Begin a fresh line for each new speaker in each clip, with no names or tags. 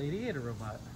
It's a robot.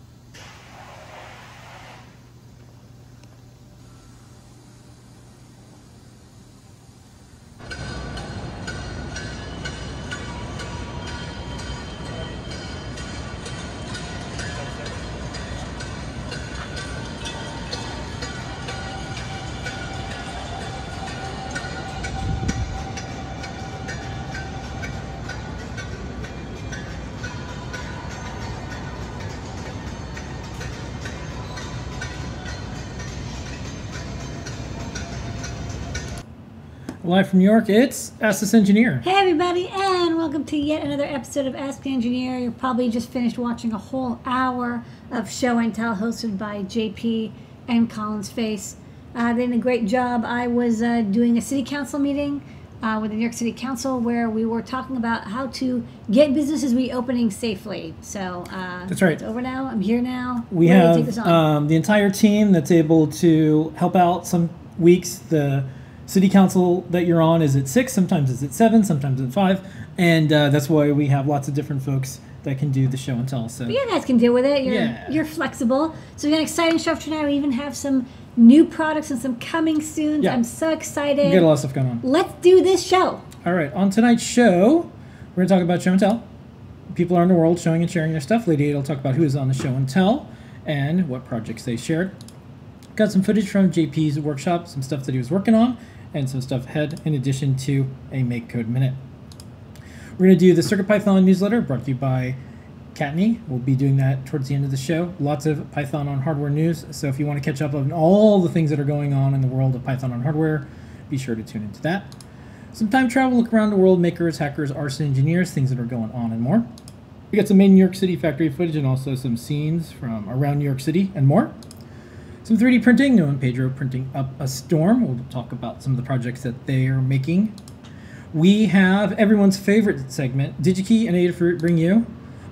Live from New York, it's Ask This Engineer.
Hey everybody, and welcome to yet another episode of Ask the Engineer. You're probably just finished watching a whole hour of show and tell hosted by JP and Collins Face. Uh, they did a great job. I was uh, doing a city council meeting uh, with the New York City Council where we were talking about how to get businesses reopening safely. So uh,
That's right.
It's over now. I'm here now.
We have
take this on.
um, the entire team that's able to help out some weeks. The city council that you're on is at six, sometimes it's at seven, sometimes at five. And uh, that's why we have lots of different folks that can do the show and tell. So
But you guys can deal with it. You're
Yeah.
you're flexible. So we got an exciting show for tonight. We even have some new products and some coming soon.
Yeah.
I'm so excited.
we got a lot of stuff going on.
Let's do this show.
All right, on tonight's show, we're going to talk about show and tell. People around the world showing and sharing their stuff. Lady Ada will talk about who is on the show and tell and what projects they shared. Got some footage from JP's workshop, some stuff that he was working on, and some stuff ahead, in addition to a Make Code Minute. We're going to do the CircuitPython newsletter brought to you by Kattni. We'll be doing that towards the end of the show. Lots of Python on hardware news. So if you want to catch up on all the things that are going on in the world of Python on hardware, be sure to tune into that. Some time travel, look around the world, makers, hackers, arson engineers, things that are going on and more. We got some main New York City factory footage and also some scenes from around New York City and more. Some 3D printing, Noah and Pedro printing up a storm. We'll talk about some of the projects that they are making. We have everyone's favorite segment, DigiKey and Adafruit bring you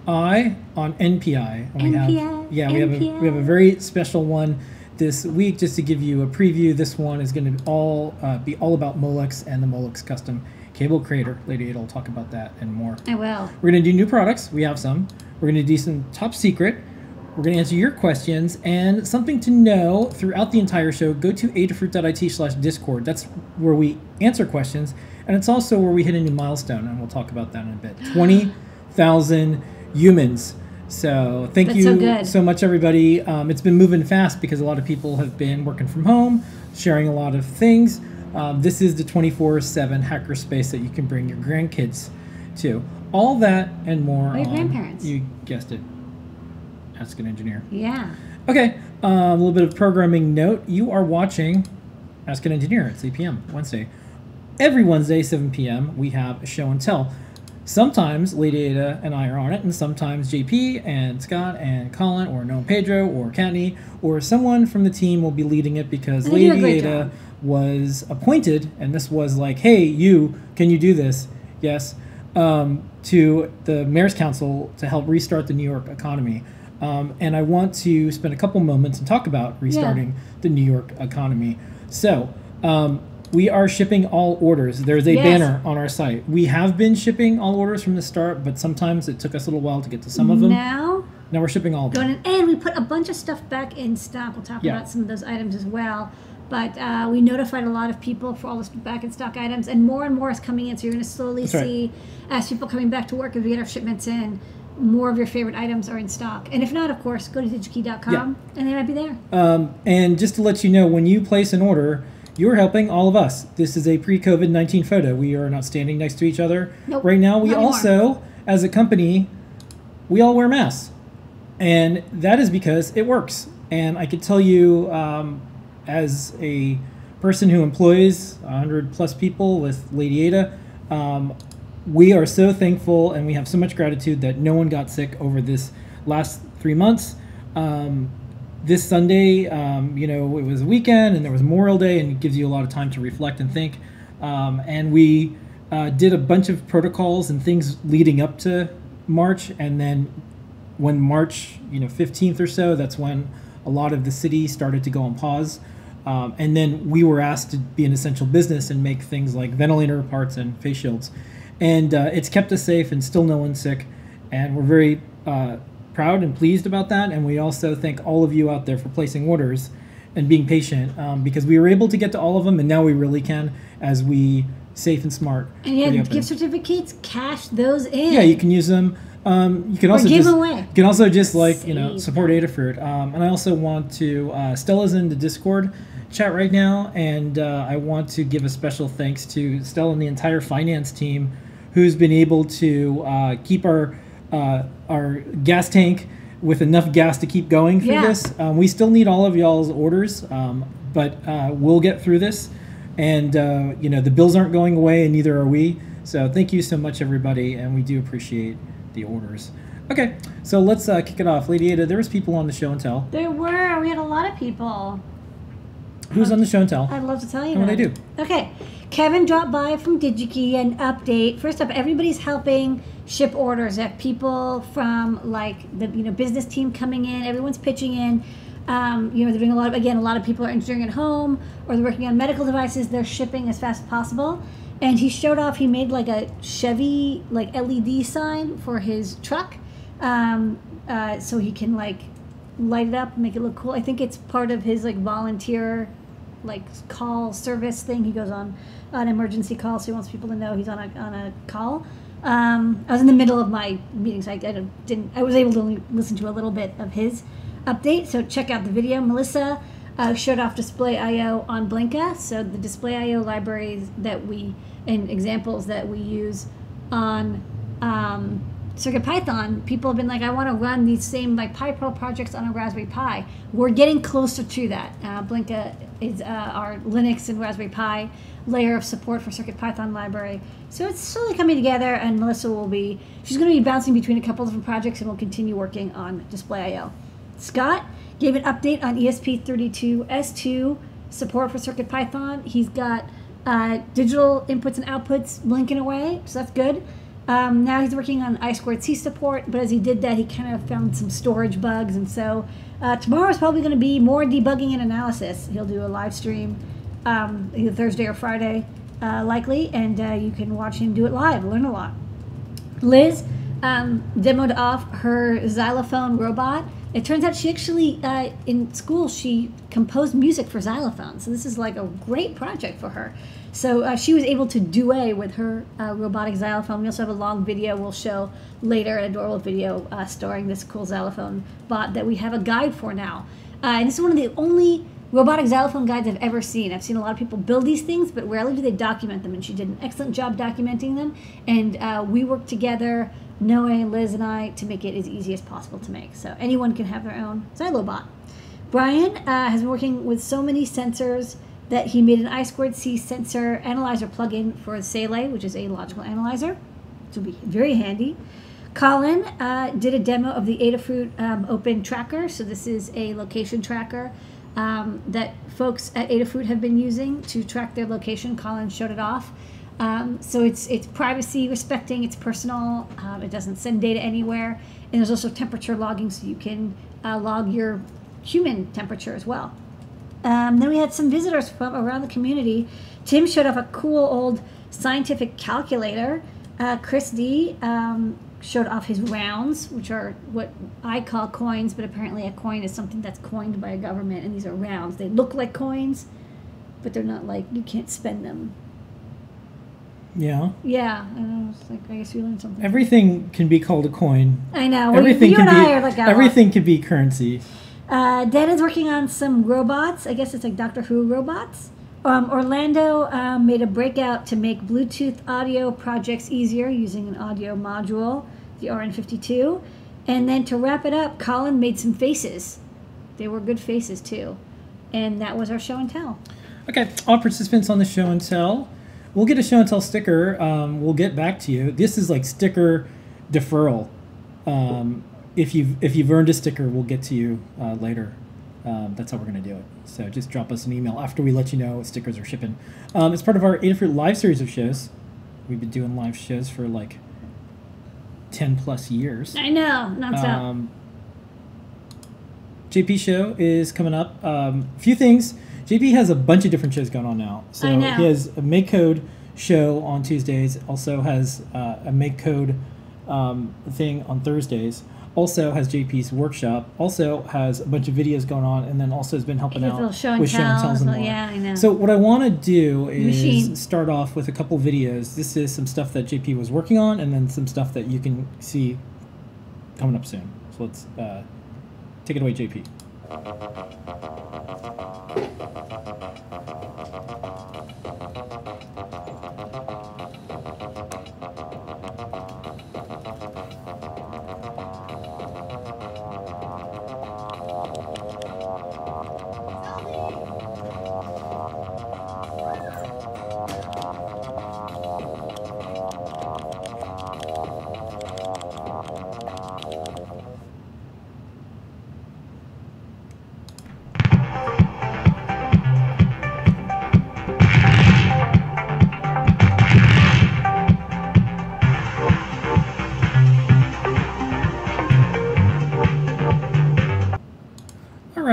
Eye on NPI. And we have-
NPI,
yeah, we have a, we have a very special one this week just to give you a preview. This one is going to all uh, be all about Molex and the Molex custom cable creator. Lady Ada will talk about that and more.
I will.
We're going to do new products. We have some. We're going to do some top secret. We're going to answer your questions and something to know throughout the entire show. Go to adafruit.it slash discord. That's where we answer questions. And it's also where we hit a new milestone, and we'll talk about that in a bit. 20,000 humans. So thank
That's
you
so good.
much, everybody. Um, it's been moving fast because a lot of people have been working from home, sharing a lot of things. Um, this is the 24 7 hacker space that you can bring your grandkids to. All that and more.
Or your grandparents.
You guessed it. Ask an engineer.
Yeah.
Okay, um, a little bit of programming note. You are watching Ask an Engineer at 8 p.m. Wednesday. Every Wednesday, 7 p.m., we have a show and tell. Sometimes Lady Ada and I are on it, and sometimes JP and Scott and Colin or and Pedro or Kattni or someone from the team will be leading it because
They do a
Lady Ada
job.
was appointed, and this was like, hey, you, can you do this? Yes. Um, to the Mayor's Council to help restart the New York economy. Um, and I want to spend a couple moments and talk about restarting the New York economy. So, um, we are shipping all orders. There's a
Yes.
banner on our site. We have been shipping all orders from the start, but sometimes it took us a little while to get to some of them.
Now,
Now we're shipping all of them.
and we put a bunch of stuff back in stock. We'll talk
Yeah.
about some of those items as well. But uh, we notified a lot of people for all the back in stock items, and more and more is coming in. So you're going to slowly
That's right.
see, as people coming back to work, if we get our shipments in, more of your favorite items are in stock. And if not, of course, go to digikey.com,
Yeah.
and they might be there.
Um, and just to let you know, when you place an order, you're helping all of us. This is a pre COVID 19 photo. We are not standing next to each other.
Nope,
right now, we also, as a company, we all wear masks. And that is because it works. And I could tell you, um, as a person who employs 100 plus people with Lady Ada, um, we are so thankful and we have so much gratitude that no one got sick over this last three months. Um, this Sunday, um, you know, it was a weekend and there was Memorial Day, and it gives you a lot of time to reflect and think. Um, and we uh, did a bunch of protocols and things leading up to March, and then when March, you know, 15th or so, that's when a lot of the city started to go on pause. Um, and then we were asked to be an essential business and make things like ventilator parts and face shields. And uh, it's kept us safe and still no one's sick. And we're very uh, proud and pleased about that. And we also thank all of you out there for placing orders and being patient um, because we were able to get to all of them. And now we really can as we safe and smart.
And
reopen.
gift certificates, cash those in.
Yeah, you can use them. Um, you can also
give
just
away.
you can also just like you know
Save.
support Adafruit. Um, and I also want to uh, Stella's in the Discord chat right now, and uh, I want to give a special thanks to Stella and the entire finance team, who's been able to uh, keep our uh, our gas tank with enough gas to keep going through
Yeah.
this. Um, we still need all of y'all's orders, um, but uh, we'll get through this. And uh, you know the bills aren't going away, and neither are we. So thank you so much, everybody, and we do appreciate the orders. Okay, so let's uh, kick it off. Lady Ada, there was people on the show and tell.
There were. We had a lot of people.
Who's on the show and tell?
I'd love to tell you.
What they do?
Okay. Kevin dropped by from DigiKey and update. First up, everybody's helping ship orders. People from like the you know business team coming in, everyone's pitching in. Um, you know, they're doing a lot of again, a lot of people are engineering at home or they're working on medical devices. They're shipping as fast as possible. And he showed off. He made like a Chevy like LED sign for his truck, um, uh, so he can like light it up, make it look cool. I think it's part of his like volunteer like call service thing. He goes on an emergency call, so he wants people to know he's on a on a call. Um, I was in the middle of my meeting, so I, I didn't. I was able to only listen to a little bit of his update. So check out the video. Melissa uh, showed off Display I/O on Blinka. So the Display I/O libraries that we and examples that we use on um, Circuit Python, people have been like, I want to run these same like PyPro projects on a Raspberry Pi. We're getting closer to that. Uh, Blinka is uh, our Linux and Raspberry Pi layer of support for Circuit Python library. So it's slowly coming together, and Melissa will be, she's going to be bouncing between a couple different projects and will continue working on Display I.O. Scott gave an update on E ESP32S2 support for Circuit Python. He's got uh, digital inputs and outputs blinking away, so that's good. Um, now he's working on I2C support, but as he did that, he kind of found some storage bugs, and so uh, tomorrow is probably going to be more debugging and analysis. He'll do a live stream um, either Thursday or Friday, uh, likely, and uh, you can watch him do it live, learn a lot. Liz um, demoed off her xylophone robot. It turns out she actually, uh, in school, she composed music for xylophone. So this is like a great project for her. So uh, she was able to duet with her uh, robotic xylophone. We also have a long video we'll show later, an adorable video uh, starring this cool xylophone bot that we have a guide for now. Uh, and this is one of the only robotic xylophone guides I've ever seen. I've seen a lot of people build these things, but rarely do they document them. And she did an excellent job documenting them. And uh, we worked together, Noe, Liz, and I, to make it as easy as possible to make. So anyone can have their own Xylobot. Brian uh, has been working with so many sensors that he made an I2C sensor analyzer plugin for Saleae, which is a logical analyzer, which will be very handy. Colin uh, did a demo of the Adafruit um, Open Tracker. So this is a location tracker um, that folks at Adafruit have been using to track their location. Colin showed it off. Um, so it's it's privacy respecting, it's personal, um, it doesn't send data anywhere, and there's also temperature logging, so you can uh, log your human temperature as well. Um, then we had some visitors from around the community. Tim showed off a cool old scientific calculator. Uh, Chris D um, showed off his rounds, which are what I call coins, but apparently a coin is something that's coined by a government, and these are rounds. They look like coins, but they're not like you can't spend them.
Yeah.
Yeah, I know. It's like I guess we learned something.
Everything can be called a coin.
I know. Well,
Everything
you,
can
and
be
I are like
everything can be currency.
Uh, Dan is working on some robots. I guess it's like Doctor Who robots. Um, Orlando um, made a breakout to make Bluetooth audio projects easier using an audio module, the RN52. And then to wrap it up, Colin made some faces. They were good faces too. And that was our show and tell.
Okay, all participants on the show and tell. We'll get a show and tell sticker. Um, we'll get back to you. This is like sticker deferral. Um, if you've if you've earned a sticker, we'll get to you uh, later. Um, that's how we're gonna do it. So just drop us an email after we let you know what stickers are shipping. Um, it's part of our Adafruit live series of shows. We've been doing live shows for like ten plus years.
I know, nonstop.
Um, JP show is coming up. Um, a few things. JP has a bunch of different shows going on now. So
I know.
he has a Make Code show on Tuesdays. Also has uh, a Make Code um, thing on Thursdays. Also has JP's workshop. Also has a bunch of videos going on, and then also has been helping out with show and
tell
tells
as
more.
Yeah, I know.
So what I want to do is
Machine.
start off with a couple videos. This is some stuff that JP was working on, and then some stuff that you can see coming up soon. So let's uh, take it away, JP.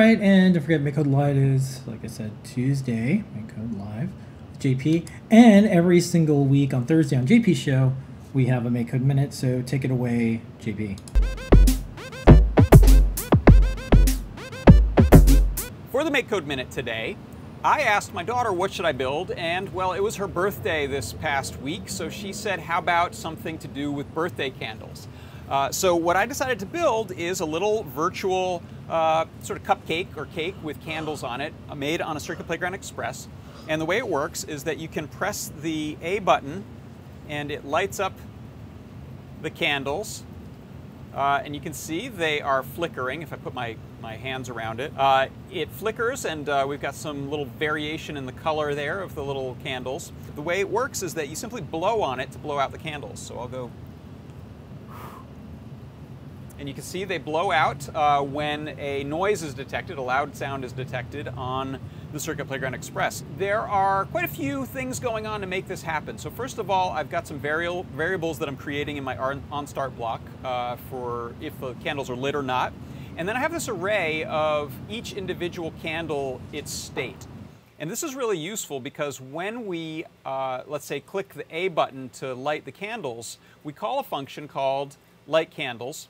Right, and don't forget, Make Code Live is, like I said, Tuesday. Make Code Live JP. And every single week on Thursday on JP's show, we have a Make Code Minute. So take it away, JP.
For the Make Code Minute today, I asked my daughter what should I build, and well, it was her birthday this past week, so she said, how about something to do with birthday candles? Uh, so what I decided to build is a little virtual uh, sort of cupcake or cake with candles on it, uh, made on a Circuit Playground Express. And the way it works is that you can press the A button, and it lights up the candles. Uh, and you can see they are flickering if I put my, my hands around it. Uh, it flickers and uh, we've got some little variation in the color there of the little candles. The way it works is that you simply blow on it to blow out the candles. So I'll go and you can see they blow out uh, when a noise is detected, a loud sound is detected on the Circuit Playground Express. There are quite a few things going on to make this happen. So first of all, I've got some variable variables that I'm creating in my on- on-start block uh, for if the candles are lit or not. And then I have this array of each individual candle, its state. And this is really useful because when we, uh, let's say, click the A button to light the candles, we call a function called light candles.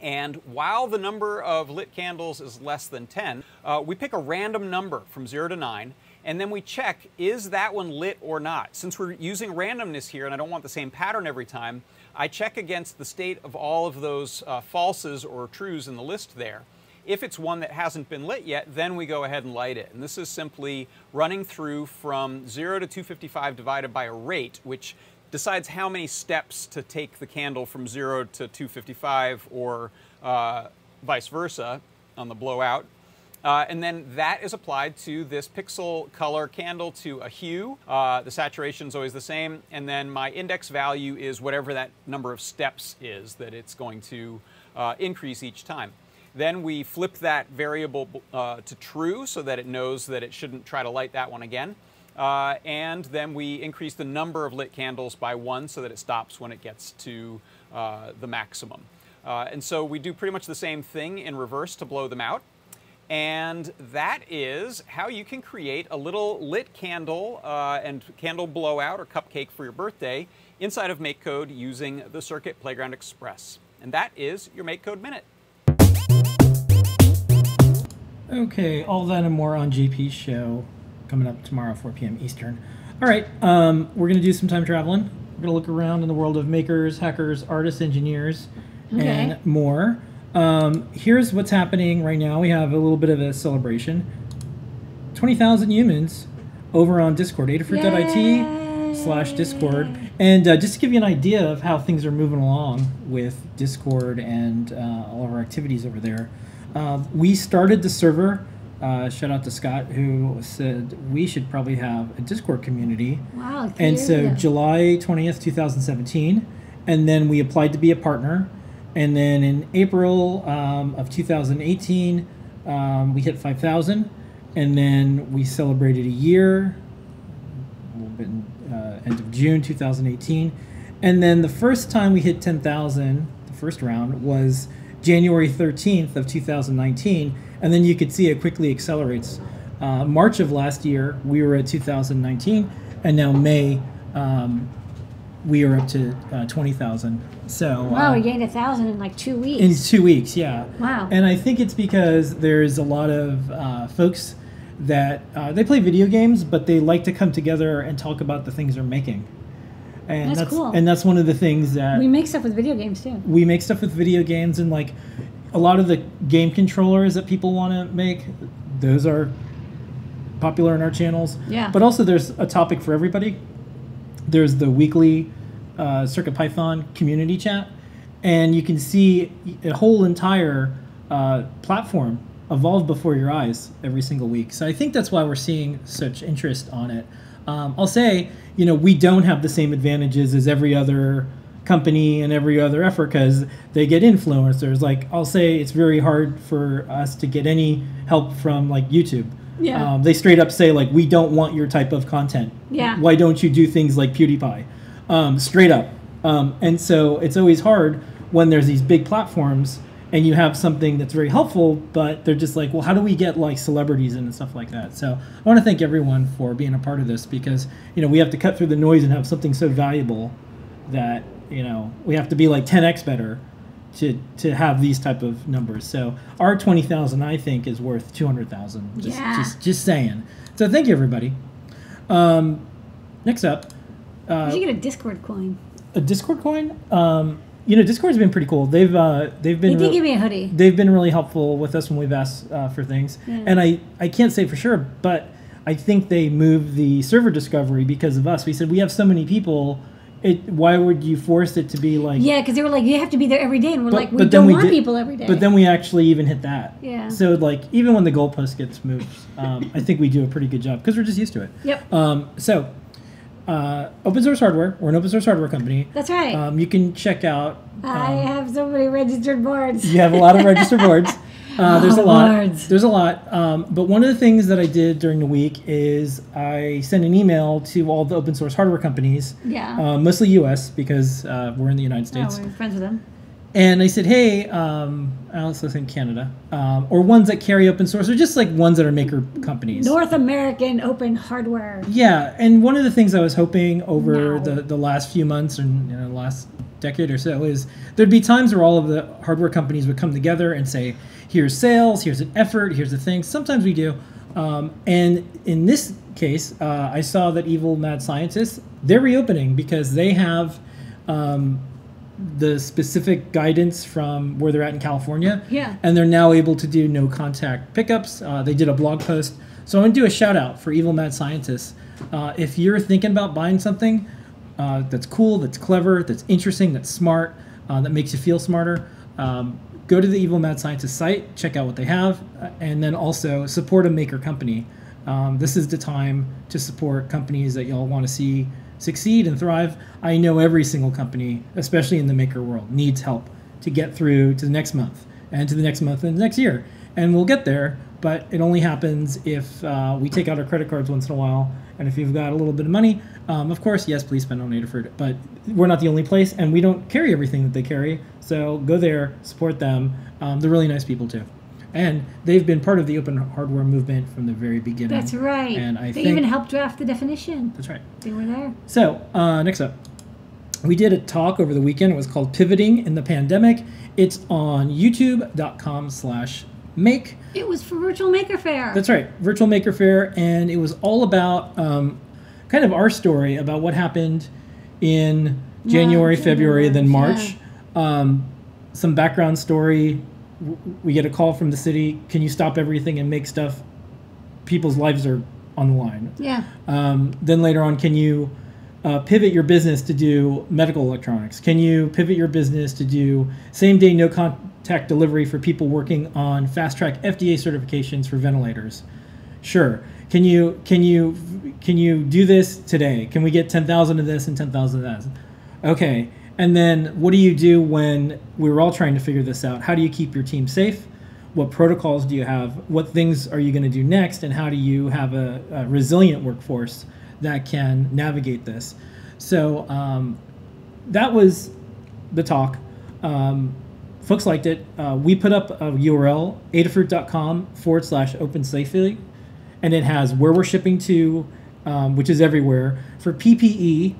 And while the number of lit candles is less than 10, uh, we pick a random number from 0 to 9, and then we check, is that one lit or not? Since we're using randomness here and I don't want the same pattern every time, I check against the state of all of those uh, falses or trues in the list there. If it's one that hasn't been lit yet, then we go ahead and light it. And this is simply running through from 0 to 255 divided by a rate, which decides how many steps to take the candle from 0 to 255 or uh, vice versa on the blowout. Uh, and then that is applied to this pixel color candle to a hue. Uh, the saturation is always the same. And then my index value is whatever that number of steps is that it's going to uh, increase each time. Then we flip that variable uh, to true so that it knows that it shouldn't try to light that one again. Uh, and then we increase the number of lit candles by one so that it stops when it gets to uh, the maximum. Uh, and so we do pretty much the same thing in reverse to blow them out. And that is how you can create a little lit candle uh, and candle blowout or cupcake for your birthday inside of MakeCode using the Circuit Playground Express. And that is your MakeCode Minute.
Okay, all that and more on JP's show coming up tomorrow, 4 p.m. Eastern. All right, um, we're going to do some time traveling. We're going to look around in the world of makers, hackers, artists, engineers,
Okay.
and more. Um, here's what's happening right now. We have a little bit of a celebration. 20,000 humans over on Discord, adafruit.it slash Discord. And uh, just to give you an idea of how things are moving along with Discord and uh, all of our activities over there, uh, we started the server. Uh, shout out to Scott who said we should probably have a Discord community.
Wow.
And so
ago.
July 20th, 2017. And then we applied to be a partner. And then in April um, of 2018, um, we hit 5,000. And then we celebrated a year, a little bit in uh, end of June 2018. And then the first time we hit 10,000, the first round, was January 13th of 2019. And then you could see it quickly accelerates. Uh, March of last year, we were at 2019, and now May, um, we are up to uh, 20,000. So
Wow,
uh,
we gained a thousand in like two weeks.
in two weeks, yeah.
Wow.
And I think it's because there's a lot of uh, folks that uh, they play video games, but they like to come together and talk about the things they're making. And
That's
that's
cool.
and that's one of the things that
we make stuff with video games too.
we make stuff with video games and like a lot of the game controllers that people want to make those are popular in our channels.
Yeah.
but also there's a topic for everybody. There's the weekly uh, circuit python community chat and you can see a whole entire uh, platform evolve before your eyes every single week. So i think that's why we're seeing such interest on it. Um, i'll say you know we don't have the same advantages as every other company and every other effort because they get influencers. Like i'll say it's very hard for us to get any help from like youtube.
Yeah.
um, they straight up say like we don't want your type of content.
Yeah.
why don't you do things like pewdiepie? Um, straight up. Um, and so it's always hard when there's these big platforms and you have something that's very helpful but they're just like well how do we get like celebrities in and stuff like that? So i want to thank everyone for being a part of this because you know we have to cut through the noise and have something so valuable that you know we have to be like 10x better to to have these type of numbers so our 20000 i think is worth 200000 just,
Yeah.
just just saying so thank you everybody um, next up uh,
should get a Discord coin.
a discord coin um, you know discord's been pretty cool they've uh, they've
They
been
did
real-
give me a hoodie.
they've been really helpful with us when we've asked uh, for things
Yeah.
and i i can't say for sure but i think they moved the server discovery because of us we said we have so many people it why would you force it to be like
Yeah, because they were like, you have to be there every day, and we're
But-
like, we
but
don't
we
want
did-
people every day.
but then we actually even hit that
Yeah.
so like even when the goalpost gets moved um, i think we do a pretty good job because we're just used to it
Yep.
um, so uh, open source hardware we're an open source hardware company
That's right.
um, you can check out
I
um,
have so many registered boards.
you have a lot of registered boards. Uh, there's a lot. There's a lot. Um, but one of the things that I did during the week is I sent an email to all the open source hardware companies,
Yeah.
uh, mostly U.S. because uh, we're in the United States.
oh, we're friends with them.
and I said, hey, um, I also think Canada, um, or ones that carry open source, or just like ones that are maker companies.
North American open hardware.
Yeah, and one of the things I was hoping over
No.
the, the last few months and you know, the last decade or so is there'd be times where all of the hardware companies would come together and say, here's sales, here's an effort, here's the thing. Sometimes we do. Um, and in this case, uh, I saw that Evil Mad Scientists, they're reopening because they have um, the specific guidance from where they're at in California
Yeah.
and they're now able to do no contact pickups. Uh, they did a blog post. So I'm going to do a shout out for Evil Mad Scientists. Uh, if you're thinking about buying something uh, that's cool, that's clever, that's interesting, that's smart, uh, that makes you feel smarter, um, go to the Evil Mad Scientist site, check out what they have, uh, and then also support a maker company. Um, this is the time to support companies that y'all want to see succeed and thrive. I know every single company, especially in the maker world, needs help to get through to the next month and to the next month and the next year. And we'll get there, but it only happens if uh, we take out our credit cards once in a while. And if you've got a little bit of money, um, of course, yes, please spend on Adafruit. But we're not the only place, and we don't carry everything that they carry. So go there, support them. Um, they're really nice people too. And they've been part of the open hardware movement from the very beginning.
That's right.
And I
they
think
even helped draft the definition.
that's right.
They were there.
So, uh, next up, we did a talk over the weekend. It was called Pivoting in the Pandemic. It's on youtube.com slash make.
It was for Virtual Maker Faire.
That's right, Virtual Maker Faire. And it was all about um, kind of our story about what happened in January, February, then
March,
March. Um, some background story. We get a call from the city. Can you stop everything and make stuff? People's lives are on the line.
yeah.
Um, then later on, can you uh, pivot your business to do medical electronics? Can you pivot your business to do same day no contact delivery for people working on fast track FDA certifications for ventilators? Sure. Can you can you can you do this today? Can we get ten thousand of this and ten thousand of that? Okay. And then what do you do when we're all trying to figure this out? How do you keep your team safe? What protocols do you have? What things are you going to do next? And how do you have a, a resilient workforce that can navigate this? So um, that was the talk. Um, folks liked it. Uh, we put up a URL, adafruit.com forward slash open safely. and it has where we're shipping to, um, which is everywhere. For PPE,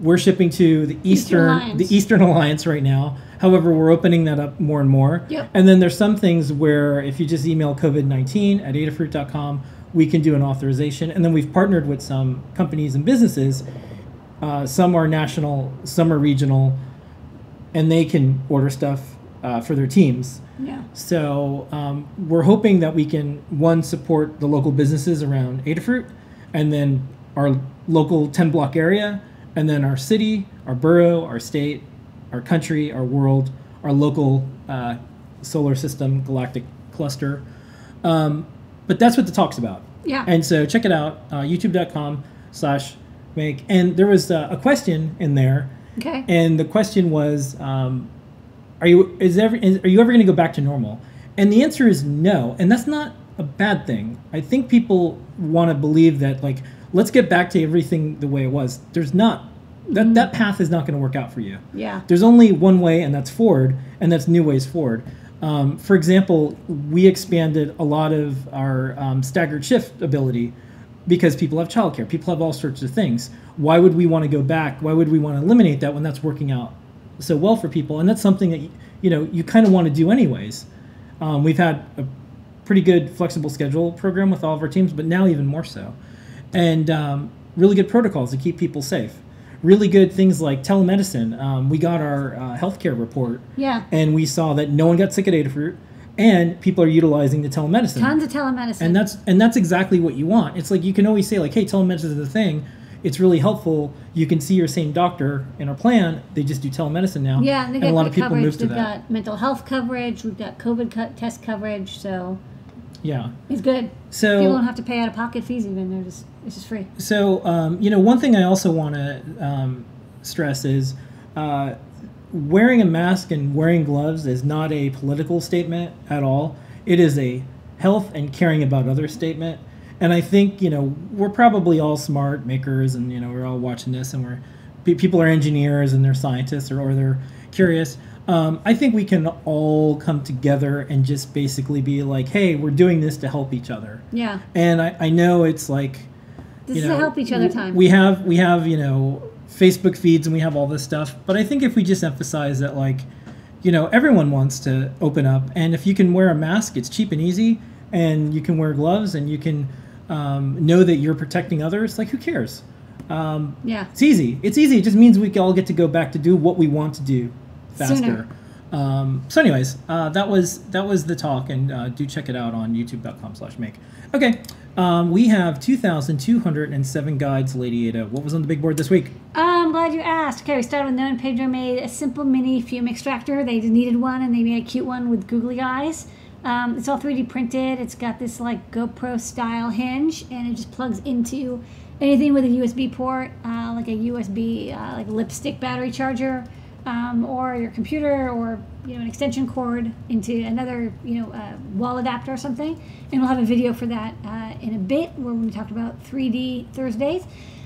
we're shipping to the Eastern,
Alliance.
the Eastern Alliance right now. However, we're opening that up more and more.
Yep.
And then there's some things where if you just email COVID-19 at adafruit.com, we can do an authorization. And then we've partnered with some companies and businesses. Uh, some are national, some are regional, and they can order stuff uh, for their teams.
Yeah.
So um, we're hoping that we can one support the local businesses around Adafruit, and then our local 10 block area, and then our city, our borough, our state, our country, our world, our local uh, solar system galactic cluster. Um, but that's what the talk's about.
Yeah.
And so check it out, uh, youtube.com slash make. And there was uh, a question in there
Okay.
and the question was, um, "Are you is ever is, are you ever going to go back to normal?" And the answer is no, and that's not a bad thing. I think people want to believe that like let's get back to everything the way it was. There's not that that path is not going to work out for you.
yeah.
There's only one way, and that's forward, and that's new ways forward. Um, for example, we expanded a lot of our um, staggered shift ability because people have childcare, people have all sorts of things. Why would we want to go back? Why would we want to eliminate that when that's working out so well for people? And that's something that you know you kind of want to do anyways. Um, we've had a pretty good flexible schedule program with all of our teams, but now even more so, and um, really good protocols to keep people safe. Really good things like telemedicine. Um, we got our uh, healthcare report,
Yeah.
and we saw that no one got sick at Adafruit, and people are utilizing the telemedicine
Tons of telemedicine.
and that's and that's exactly what you want it's like you can always say like hey telemedicine is the thing it's really helpful you can see your same doctor in our plan they just do telemedicine now
yeah, and
and a lot of people
coverage.
move to that
got mental health coverage. We've got COVID co- test coverage. So
yeah
it's good.
So-
people don't have to pay out of pocket fees. Even they're just it's just free.
so um, you know one thing i also want to um, stress is uh, wearing a mask and wearing gloves is not a political statement at all it is a health and caring about others statement and i think you know we're probably all smart makers and you know we're all watching this and we're people are engineers and they're scientists or, or they're curious um, i think we can all come together and just basically be like hey we're doing this to help each other
Yeah.
and i, I know it's like
This
you
is
know,
a help each other time.
We have we have you know Facebook feeds and we have all this stuff, but I think if we just emphasize that like, you know, everyone wants to open up, and if you can wear a mask, it's cheap and easy, and you can wear gloves, and you can um, know that you're protecting others. Like, who cares? Um,
yeah.
it's easy. It's easy. It just means we all get to go back to do what we want to do faster. Um, so, anyways, uh, that was that was the talk, and uh, do check it out on YouTube.com/make. Okay, um, we have 2,207 guides, Lady Ada. What was on the big board this week?
I'm glad you asked. Okay, we started with Noah and Pedro made a simple mini fume extractor. They just needed one, and they made a cute one with googly eyes. Um, it's all 3D printed. It's got this like GoPro style hinge, and it just plugs into anything with a USB port, uh, like a USB uh, like lipstick battery charger, um, or your computer, or you know an extension cord into another you know uh, wall adapter or something. And we'll have a video for that uh, in a bit, where we talked about 3D Thursdays.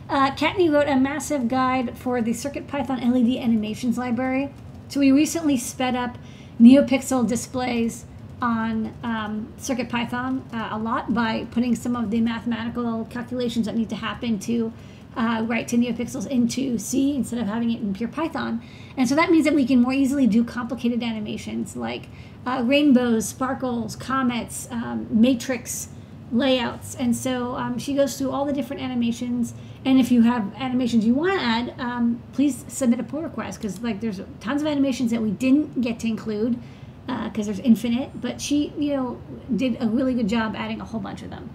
Uh, Kattni wrote a massive guide for the CircuitPython LED animations library. So we recently sped up NeoPixel displays on um, CircuitPython uh, a lot by putting some of the mathematical calculations that need to happen to uh, write to NeoPixels into C instead of having it in pure Python. And so that means that we can more easily do complicated animations like uh, rainbows, sparkles, comets, um, matrix layouts. And so um, she goes through all the different animations. And if you have animations you want to add, um, please submit a pull request because like there's tons of animations that we didn't get to include because there's infinite. But she, you know, did a really good job adding a whole bunch of them.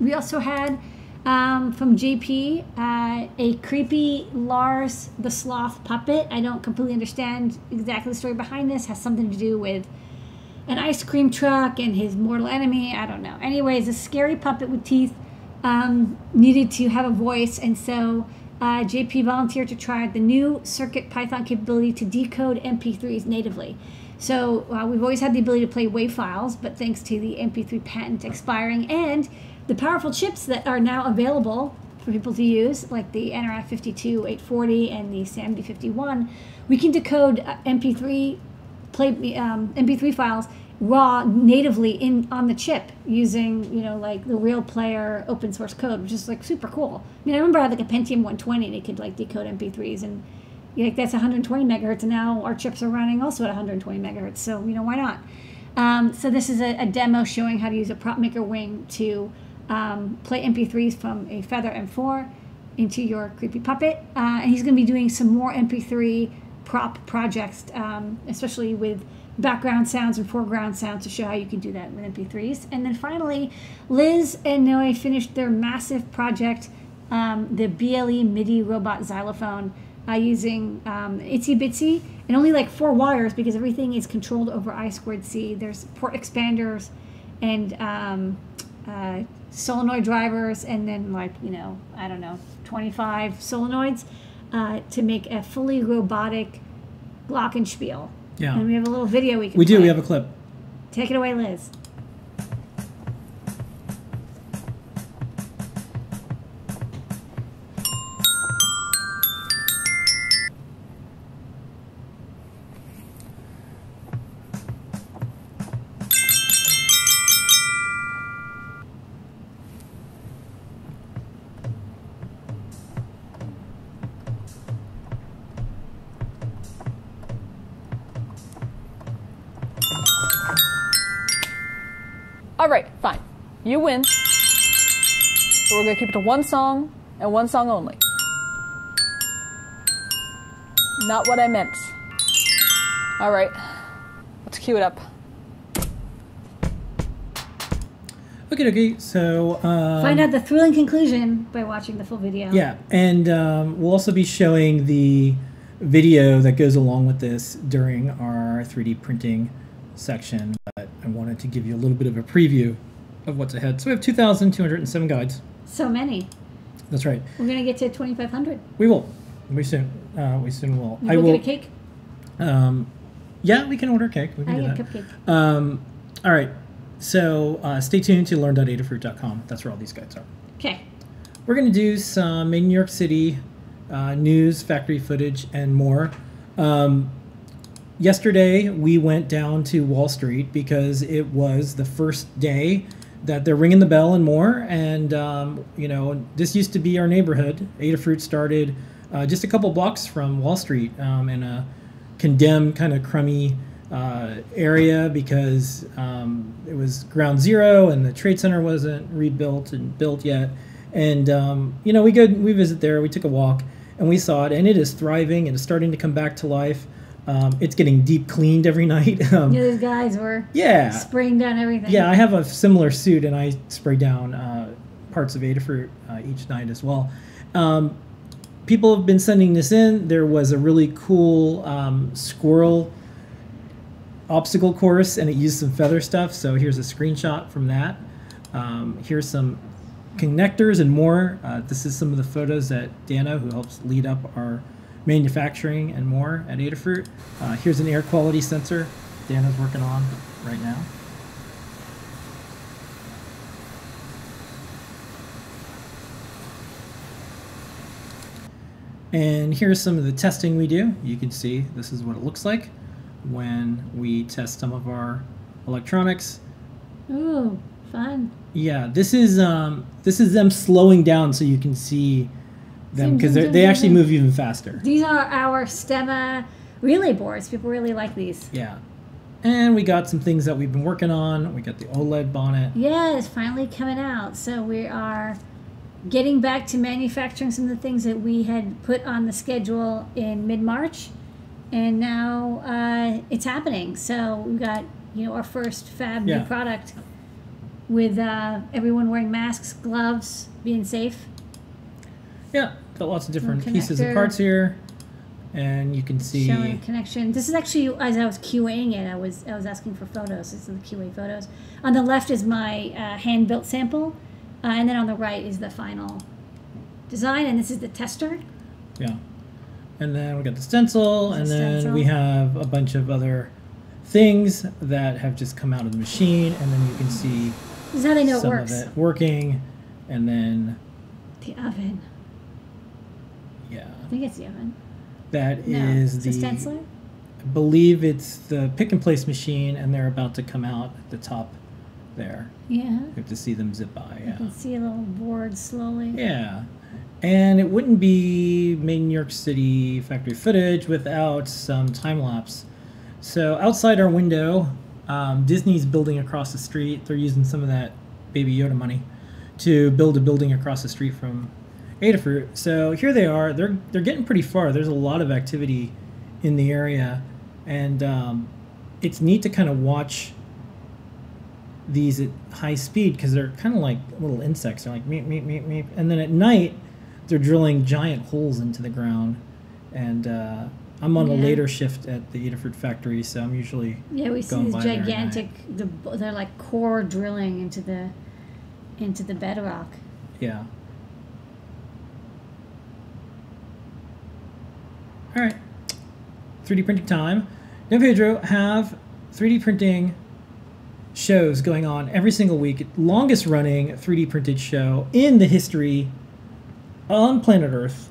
We also had um, from JP uh, a creepy Lars the Sloth puppet. I don't completely understand exactly the story behind this. Has something to do with an ice cream truck and his mortal enemy. I don't know. Anyways, a scary puppet with teeth um, needed to have a voice, and so uh, JP volunteered to try the new Circuit Python capability to decode MP3s natively. So uh, we've always had the ability to play WAV files, but thanks to the MP3 patent expiring and the powerful chips that are now available for people to use, like the NRF 52840 and the SAMD 51, we can decode uh, MP3 play um, MP3 files raw natively in on the chip using you know like the real player open source code, which is like super cool. I mean, I remember I had like a Pentium 120, and it could like decode MP3s, and like that's 120 megahertz, and now our chips are running also at 120 megahertz. So you know why not? Um, so this is a, a, demo showing how to use a prop maker wing to um, play MP3s from a Feather M4 into your creepy puppet, uh, and he's going to be doing some more MP3 prop projects, um, especially with background sounds and foreground sounds to show how you can do that with MP3s. And then finally, Liz and Noe finished their massive project, um, the BLE MIDI robot xylophone, uh, using um, Itsy Bitsy and only like four wires because everything is controlled over I squared C. There's port expanders and um, uh, solenoid drivers, and then like you know I don't know 25 solenoids uh, to make a fully robotic glockenspiel.
Yeah.
And we have a little video we can.
We do.
play.
We have a clip.
Take it away, Liz.
Going to keep it to one song and one song only. Not what I meant. All right, let's cue it up.
Okay, okay. So um,
Find out the thrilling conclusion by watching the full video.
Yeah, and um, we'll also be showing the video that goes along with this during our 3D printing section. But I wanted to give you a little bit of a preview of what's ahead. So we have 2,207 guides.
So many.
That's right.
We're gonna get to 2,500.
We will. We soon. Uh, we soon will.
You
I
will get a cake.
Um, yeah, we can order cake. We can
I
do that.
cupcake.
Um, all right. So uh, stay tuned to learn.adafruit.com. That's where all these guides are.
Okay.
We're going to do some in New York City uh, news, factory footage, and more. Um, yesterday, we went down to Wall Street because it was the first day that they're ringing the bell and more. And, um, you know, this used to be our neighborhood. Adafruit started uh, just a couple blocks from Wall Street um, in a condemned, kind of crummy uh, area because um, it was ground zero and the trade center wasn't rebuilt and built yet. And um, you know, we go we visit there. We took a walk and we saw it, and it is thriving and it's starting to come back to life. Um, it's getting deep cleaned every night. Um,
Yeah, those guys were
yeah,
spraying down everything.
yeah. I have a similar suit, and I spray down uh, parts of Adafruit uh, each night as well. Um, people have been sending this in. There was a really cool um, squirrel obstacle course, and it used some feather stuff. So here's a screenshot from that. Um, here's some connectors and more. Uh, this is some of the photos that Dana, who helps lead up our manufacturing and more at Adafruit. Uh, here's an air quality sensor Dana's working on right now. And here's some of the testing we do. You can see this is what it looks like when we test some of our electronics.
Ooh, fun.
Yeah, this is um, this is them slowing down so you can see them because they actually move even faster.
These are our Stemma relay boards. People really like these.
Yeah, and we got some things that we've been working on. We got the OLED bonnet.
Yeah, it's finally coming out. So we are getting back to manufacturing some of the things that we had put on the schedule in mid March, and now uh, it's happening. So we've got you know our first fab
Yeah.
new product with uh, everyone wearing masks, gloves, being safe.
Yeah, got lots of different pieces and parts here, and you can see.
showing connection. This is actually as I was QAing it, I was I was asking for photos. This is the QA photos. On the left is my uh, hand built sample, uh, and then on the right is the final design, and this is the tester.
Yeah. And then we got the stencil,
There's
and then
stencil.
we have a bunch of other things that have just come out of the machine, and then you can see
This is how they know it
some
works.
of it working, and then
The oven. Think it's the oven.
that
No,
is the
stenciler.
I believe it's the pick and place machine, and they're about to come out at the top there.
Yeah.
You have to see them zip by.
You
Yeah.
can see a little board slowly.
Yeah. And it wouldn't be made in New York City factory footage without some time lapse. So outside our window, um, Disney's building across the street. They're using some of that Baby Yoda money to build a building across the street from Adafruit. So here they are. They're they're getting pretty far. There's a lot of activity in the area, and um, it's neat to kind of watch these at high speed because they're kind of like little insects. They're like meep meep meep meep, and then at night they're drilling giant holes into the ground. And uh, I'm on a later shift at the Adafruit factory, so I'm usually
Yeah, we see these
by there at night.
gigantic. The they're like core drilling into the into the bedrock.
yeah. All right, 3D printing time. Now, Pedro have 3D printing shows going on every single week. Longest running 3D printed show in the history on planet Earth.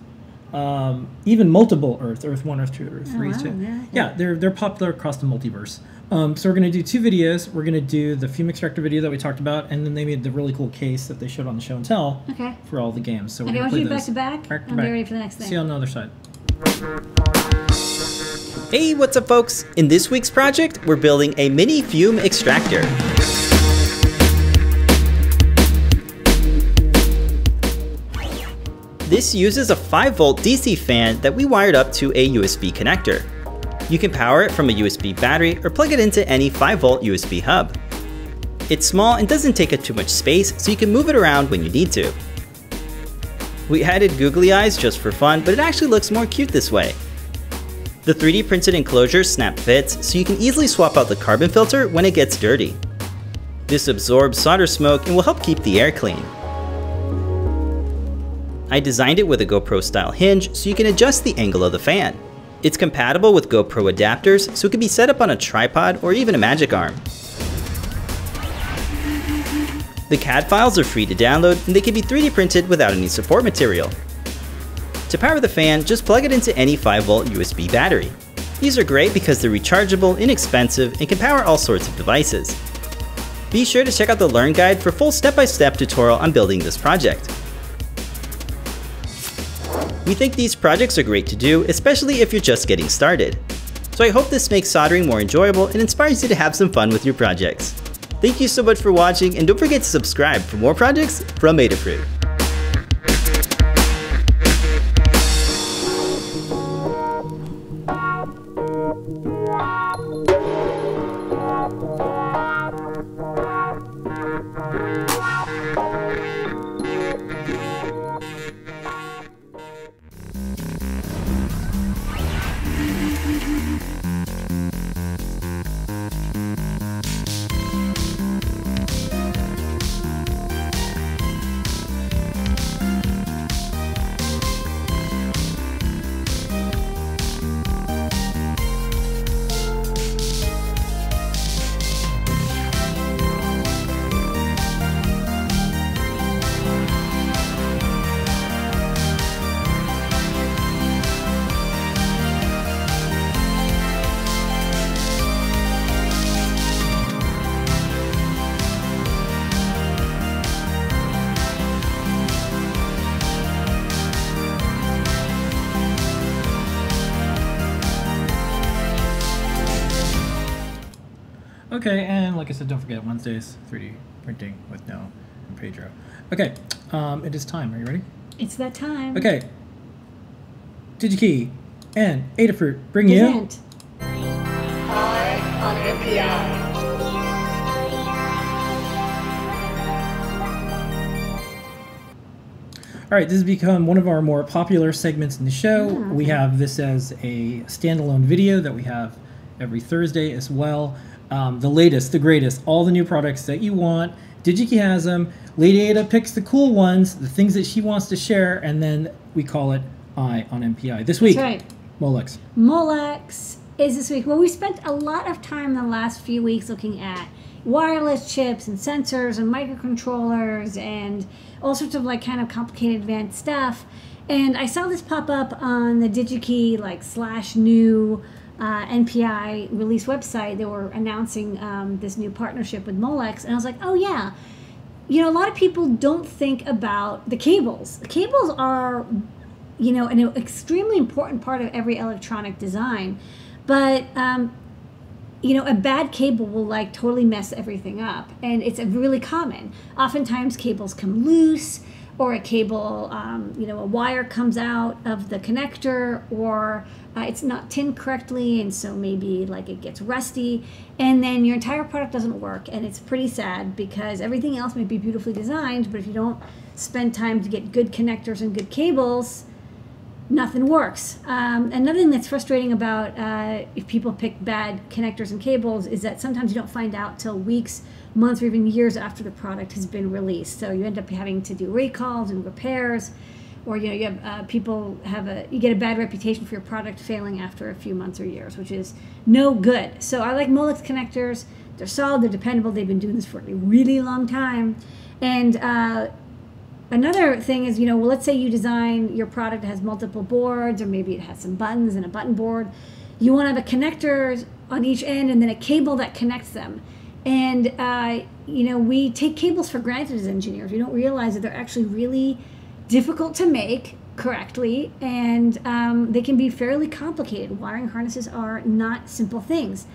Um, even multiple Earth, Earth one, Earth two, Earth
Oh,
three,
wow,
too.
yeah.
yeah, they're they're popular across the multiverse. Um, so we're gonna do two videos. We're gonna do the fume extractor video that we talked about, and then they made the really cool case that they showed on the show and tell
Okay.
for all the games. So we're
Okay,
gonna
want
play those.
back to back?
Back to
I'm
back.
ready for the next thing.
See you on the other side.
Hey, what's up folks? In this week's project, we're building a mini fume extractor. This uses a 5 volt DC fan that we wired up to a USB connector. You can power it from a USB battery or plug it into any 5 volt USB hub. It's small and doesn't take up too much space, so you can move it around when you need to. We added googly eyes just for fun, but it actually looks more cute this way. The 3D printed enclosure snap fits, so you can easily swap out the carbon filter when it gets dirty. This absorbs solder smoke and will help keep the air clean. I designed it with a GoPro style hinge so you can adjust the angle of the fan. It's compatible with GoPro adapters, so it can be set up on a tripod or even a magic arm. The CAD files are free to download and they can be 3D printed without any support material. To power the fan, just plug it into any 5V USB battery. These are great because they're rechargeable, inexpensive, and can power all sorts of devices. Be sure to check out the Learn Guide for full step-by-step tutorial on building this project. We think these projects are great to do, especially if you're just getting started. So I hope this makes soldering more enjoyable and inspires you to have some fun with your projects. Thank you so much for watching and don't forget to subscribe for more projects from Adafruit.
Forget Wednesdays 3D printing with Noe and Pedro. Okay, um, it is time. Are you ready?
It's that time.
Okay. DigiKey and Adafruit bring you.
Present.
on NPI.
All right, this has become one of our more popular segments in the show. We have this as a standalone video that we have every Thursday as well. Um, the latest, the greatest, all the new products that you want. DigiKey has them. Lady Ada picks the cool ones, the things that she wants to share, and then we call it Eye on NPI. This week,
That's right.
Molex.
Molex is this week. Well, we spent a lot of time the last few weeks looking at wireless chips and sensors and microcontrollers and all sorts of like kind of complicated advanced stuff. And I saw this pop up on the DigiKey like slash new uh, NPI release website, they were announcing um, this new partnership with Molex, and I was like, oh yeah. You know, a lot of people don't think about the cables. Cables are, you know, an extremely important part of every electronic design, but um, you know, a bad cable will like totally mess everything up. And it's really common. Oftentimes, cables come loose, or a cable, um, you know, a wire comes out of the connector, or uh, it's not tinned correctly, and so maybe like it gets rusty. And then your entire product doesn't work. And it's pretty sad because everything else may be beautifully designed, but if you don't spend time to get good connectors and good cables, nothing works. Um, another thing that's frustrating about uh, if people pick bad connectors and cables is that sometimes you don't find out till weeks, months, or even years after the product has been released. So you end up having to do recalls and repairs, or you know you have uh, people have a you get a bad reputation for your product failing after a few months or years, which is no good. So I like Molex connectors. They're solid. They're dependable. They've been doing this for a really long time, and uh, Another thing is, you know, well, let's say you design your product has multiple boards, or maybe it has some buttons and a button board. You want to have a connector on each end and then a cable that connects them. And, uh, you know, we take cables for granted as engineers. We don't realize that they're actually really difficult to make correctly and um, they can be fairly complicated. Wiring harnesses are not simple things.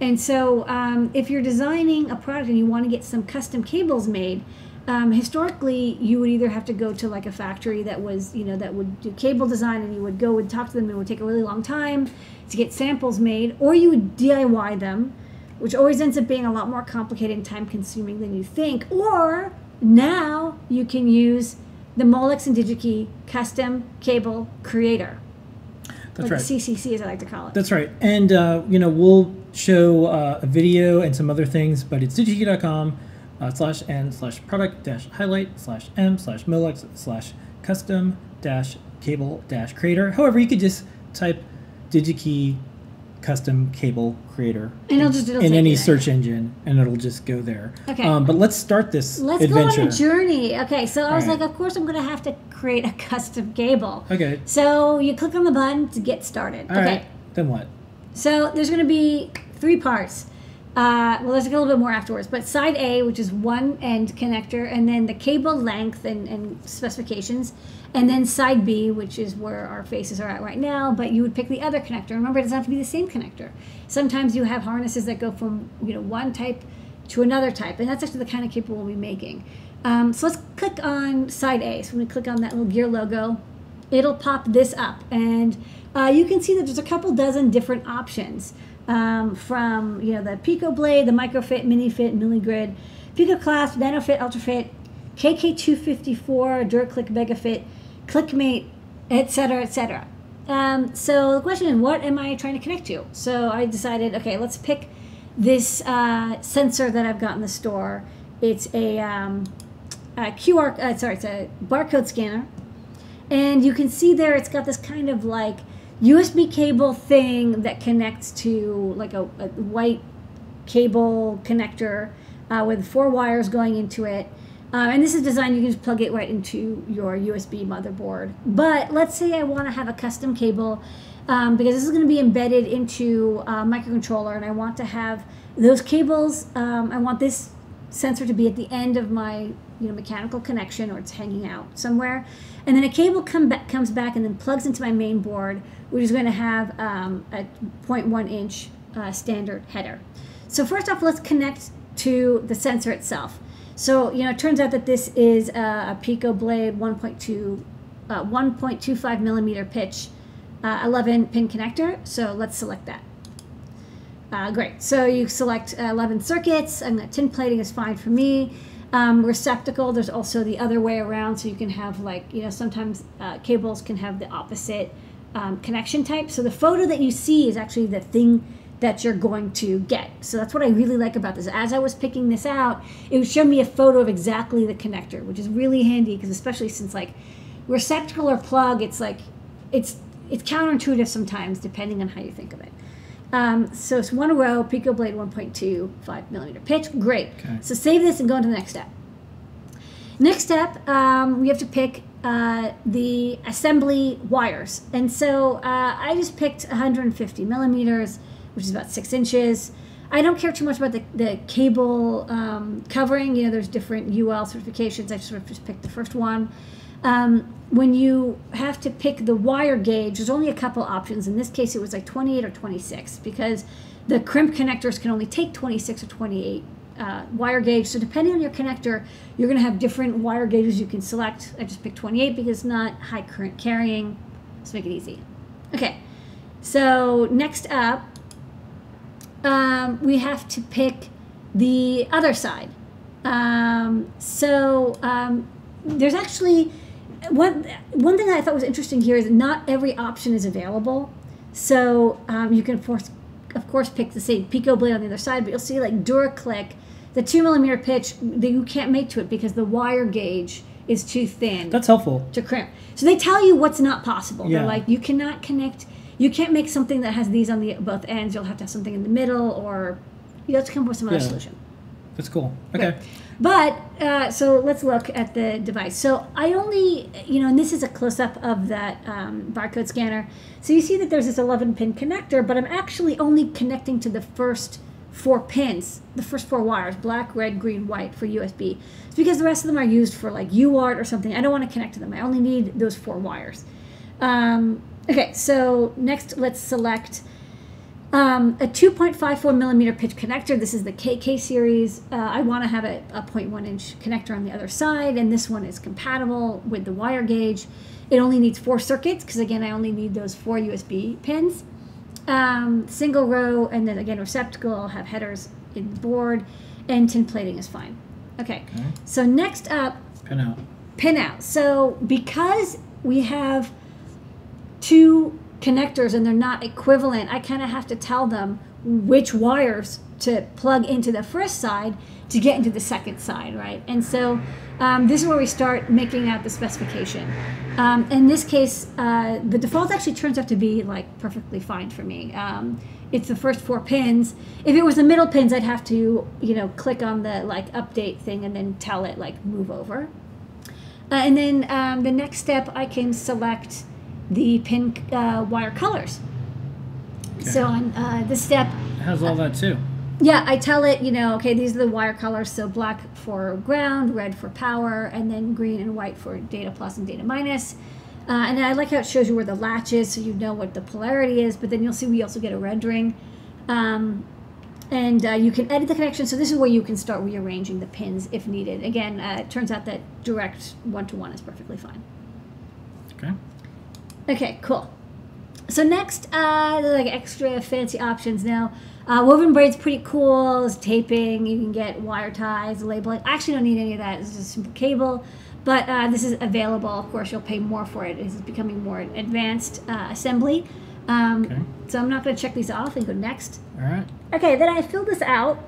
And so, um, if you're designing a product and you want to get some custom cables made, um, historically you would either have to go to like a factory that was you know that would do cable design and you would go and talk to them and it would take a really long time to get samples made or you would diy them which always ends up being a lot more complicated and time consuming than you think or now you can use the molex and digikey custom cable creator
that's right
the ccc as i like to call it
That's right. And, uh, you know, we'll show uh, a video and some other things, but it's digikey.com uh, slash n slash product dash highlight slash m slash molex slash custom dash cable dash creator. However, you could just type digikey custom cable creator
And it'll just- it'll
in any
there.
search engine and it'll just go there.
Okay.
Um, but let's start this
Let's
adventure.
go on a journey. Okay, so I was
right.
like, of course I'm going to have to create a custom cable.
Okay.
So you click on the button to get started.
All
okay.
right. Then what?
So there's going to be three parts. Uh, well, there's a little bit more afterwards, but side A, which is one end connector, and then the cable length and, and specifications, and then side B, which is where our faces are at right now. But you would pick the other connector. Remember, it doesn't have to be the same connector. Sometimes you have harnesses that go from you know one type to another type, and that's actually the kind of cable we'll be making. Um, so let's click on side A. So when we click on that little gear logo, it'll pop this up and uh, you can see that there's a couple dozen different options um, from you know the pico blade the microfit mini fit milligrid pico clasp nanofit ultrafit kk254 DuraClik megafit clickmate etc etc um, so the question is what am i trying to connect to? So i decided okay let's pick this uh, sensor that i've got in the store. It's a, um, a qr uh, sorry it's a barcode scanner. And you can see there it's got this kind of like USB cable thing that connects to like a, a white cable connector uh, with four wires going into it. Uh, and this is designed, you can just plug it right into your USB motherboard. But let's say I want to have a custom cable um, because this is going to be embedded into a microcontroller and I want to have those cables, um, I want this sensor to be at the end of my you know mechanical connection or it's hanging out somewhere and then a cable come back, comes back and then plugs into my main board which is going to have um, a 0.1 inch uh, standard header. So first off let's connect to the sensor itself. So you know it turns out that this is a, a pico blade 1.2 uh, 1.25 millimeter pitch uh, 11 pin connector. So let's select that. Uh, great. So you select uh, 11 circuits, and the tin plating is fine for me. Um, receptacle, there's also the other way around, so you can have like, you know, sometimes uh, cables can have the opposite um, connection type. So the photo that you see is actually the thing that you're going to get. So that's what I really like about this. As I was picking this out, it would show me a photo of exactly the connector, which is really handy because especially since like receptacle or plug, it's like, it's it's counterintuitive sometimes depending on how you think of it. Um, so it's one row, Pico Blade 1.25 millimeter pitch. Great.
Okay.
So save this and go on to the next step. Next up, um, we have to pick uh, the assembly wires. And so uh, I just picked 150 millimeters, which is about six inches. I don't care too much about the, the cable um, covering. You know, there's different UL certifications. I just sort of just picked the first one. Um, when you have to pick the wire gauge, there's only a couple options. In this case, it was like 28 or 26 because the crimp connectors can only take 26 or 28 uh, wire gauge. So depending on your connector, you're going to have different wire gauges you can select. I just picked 28 because not high current carrying. Let's make it easy. Okay, so next up, um, we have to pick the other side. Um, so um, there's actually one one thing I thought was interesting here is not every option is available. So um, you can of course, of course pick the same Pico blade on the other side, but you'll see like DuraClik, the two millimeter pitch that you can't make to it because the wire gauge is too thin
That's helpful.
to crimp. So they tell you what's not possible.
Yeah.
They're like, you cannot connect, you can't make something that has these on the both ends. You'll have to have something in the middle, or you have to come up with some other
Yeah.
solution.
That's cool. Okay.
But uh, so let's look at the device. So I only, you know, and this is a close up of that um, barcode scanner. So you see that there's this 11 pin connector, but I'm actually only connecting to the first four pins, the first four wires black, red, green, white for USB. It's because the rest of them are used for like UART or something. I don't want to connect to them. I only need those four wires. Um, okay, so next let's select um, a 2.54 millimeter pitch connector. This is the KK series. Uh, I want to have a, a 0.1 inch connector on the other side, and this one is compatible with the wire gauge. It only needs four circuits because, again, I only need those four USB pins. Um, single row, and then again, receptacle. I'll have headers in the board, and tin plating is fine. Okay,
Okay.
so next up,
Pin out.
pin out. So because we have two connectors and they're not equivalent, I kind of have to tell them which wires to plug into the first side to get into the second side, right? And so um, this is where we start making out the specification. Um, in this case, uh, the default actually turns out to be like perfectly fine for me. Um, it's the first four pins. If it was the middle pins, I'd have to, you know, click on the like update thing and then tell it like move over. Uh, and then um, the next step, I can select the pin uh, wire colors. So on uh, this step,
It has all that too.
Yeah, I tell it, you know, okay, these are the wire colors. So black for ground, red for power, and then green and white for data plus and data minus. Uh, and then I like how it shows you where the latch is, so you know what the polarity is. But then you'll see we also get a rendering. Um, and uh, you can edit the connection. So this is where you can start rearranging the pins if needed. Again, uh, it turns out that direct one-to-one is perfectly fine.
Okay.
Okay, cool. So next, uh, there's like extra fancy options now. Uh, woven braid's pretty cool. There's taping. You can get wire ties, labeling. I actually don't need any of that. It's just simple cable. But uh, this is available. Of course, you'll pay more for it. It's becoming more advanced uh, assembly. Um,
Okay.
So I'm not going to check these off and go next.
All right.
Okay, then I fill this out.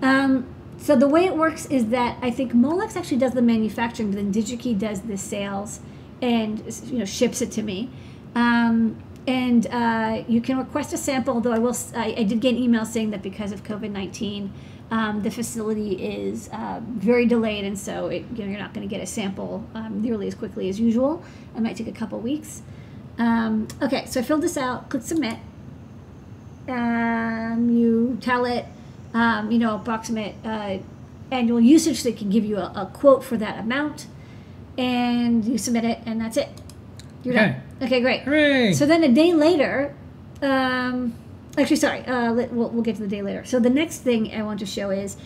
Um, so the way it works is that I think Molex actually does the manufacturing, but then DigiKey does the sales and you know ships it to me. Um, and uh, you can request a sample. Although I will, I, I did get an email saying that because of COVID nineteen, um, the facility is uh, very delayed, and so it, you you're not going to get a sample um, nearly as quickly as usual. It might take a couple weeks. Um, okay, so I filled this out. Click submit um, you tell it, um, you know, approximate uh, annual usage, so they can give you a, a quote for that amount, and you submit it, and that's it. You're
Okay.
done. Okay, great.
Hooray!
So then a day later, um, actually, sorry, uh, we'll, we'll get to the day later. So the next thing I want to show is,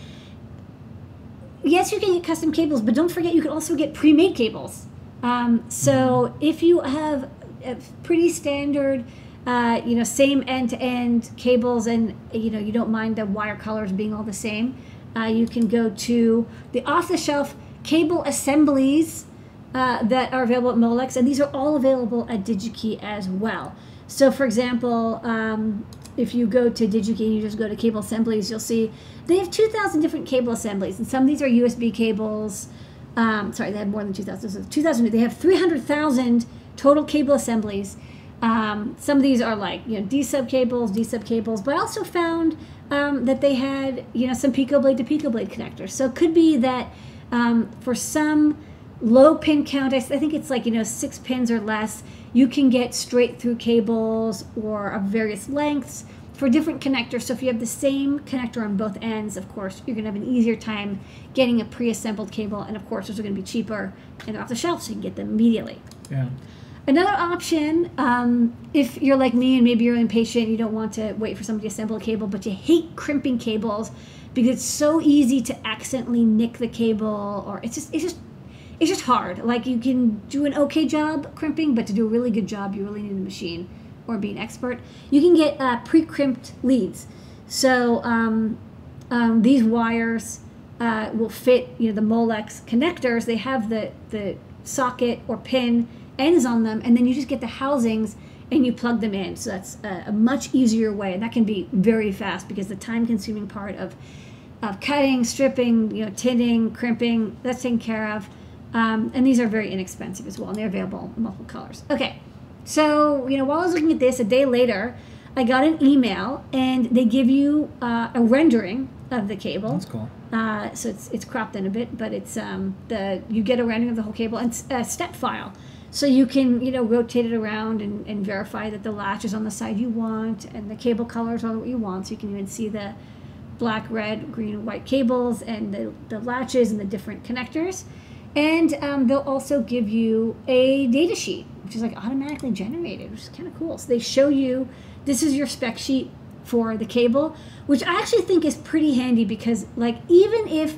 yes, you can get custom cables, but don't forget you can also get pre-made cables. Um, so if you have a pretty standard, uh, you know, same end-to-end cables, and you know you don't mind the wire colors being all the same, uh, you can go to the off-the-shelf cable assemblies uh, that are available at Molex, and these are all available at DigiKey as well. So, for example, um, if you go to DigiKey and you just go to cable assemblies, you'll see they have 2,000 different cable assemblies, and some of these are USB cables. Um, sorry, they have more than 2,000. So 2,000. They have 300,000 total cable assemblies. Um, some of these are like you know D sub cables, D sub cables, but I also found um, that they had you know some Pico blade to Pico blade connectors. So it could be that Um, for some low pin count, I think it's like, you know, six pins or less, you can get straight through cables or of various lengths for different connectors. So if you have the same connector on both ends, of course, you're going to have an easier time getting a pre-assembled cable. And of course, those are going to be cheaper and off the shelf, so you can get them immediately.
Yeah.
Another option, um, if you're like me and maybe you're impatient, you don't want to wait for somebody to assemble a cable, but you hate crimping cables because it's so easy to accidentally nick the cable, or it's just it's just it's just hard. Like you can do an okay job crimping, but to do a really good job, you really need a machine or be an expert. You can get uh, pre-crimped leads. So um, um, these wires uh, will fit, you know, the Molex connectors. They have the the socket or pin ends on them, and then you just get the housings and you plug them in. So that's a, a much easier way, and that can be very fast because the time-consuming part of of cutting, stripping, you know, tinning, crimping, that's taken care of. Um, and these are very inexpensive as well, and they're available in multiple colors. Okay, so you know, while I was looking at this, a day later, I got an email, and they give you uh, a rendering of the cable.
That's cool.
Uh, so it's it's cropped in a bit, but it's um, the you get a rendering of the whole cable and a step file, so you can you know rotate it around and, and verify that the latch is on the side you want and the cable colors are what you want. So you can even see the black, red, green, and white cables and the, the latches and the different connectors. And um, they'll also give you a data sheet, which is like automatically generated, which is kind of cool. So they show you this is your spec sheet for the cable, which I actually think is pretty handy because, like, even if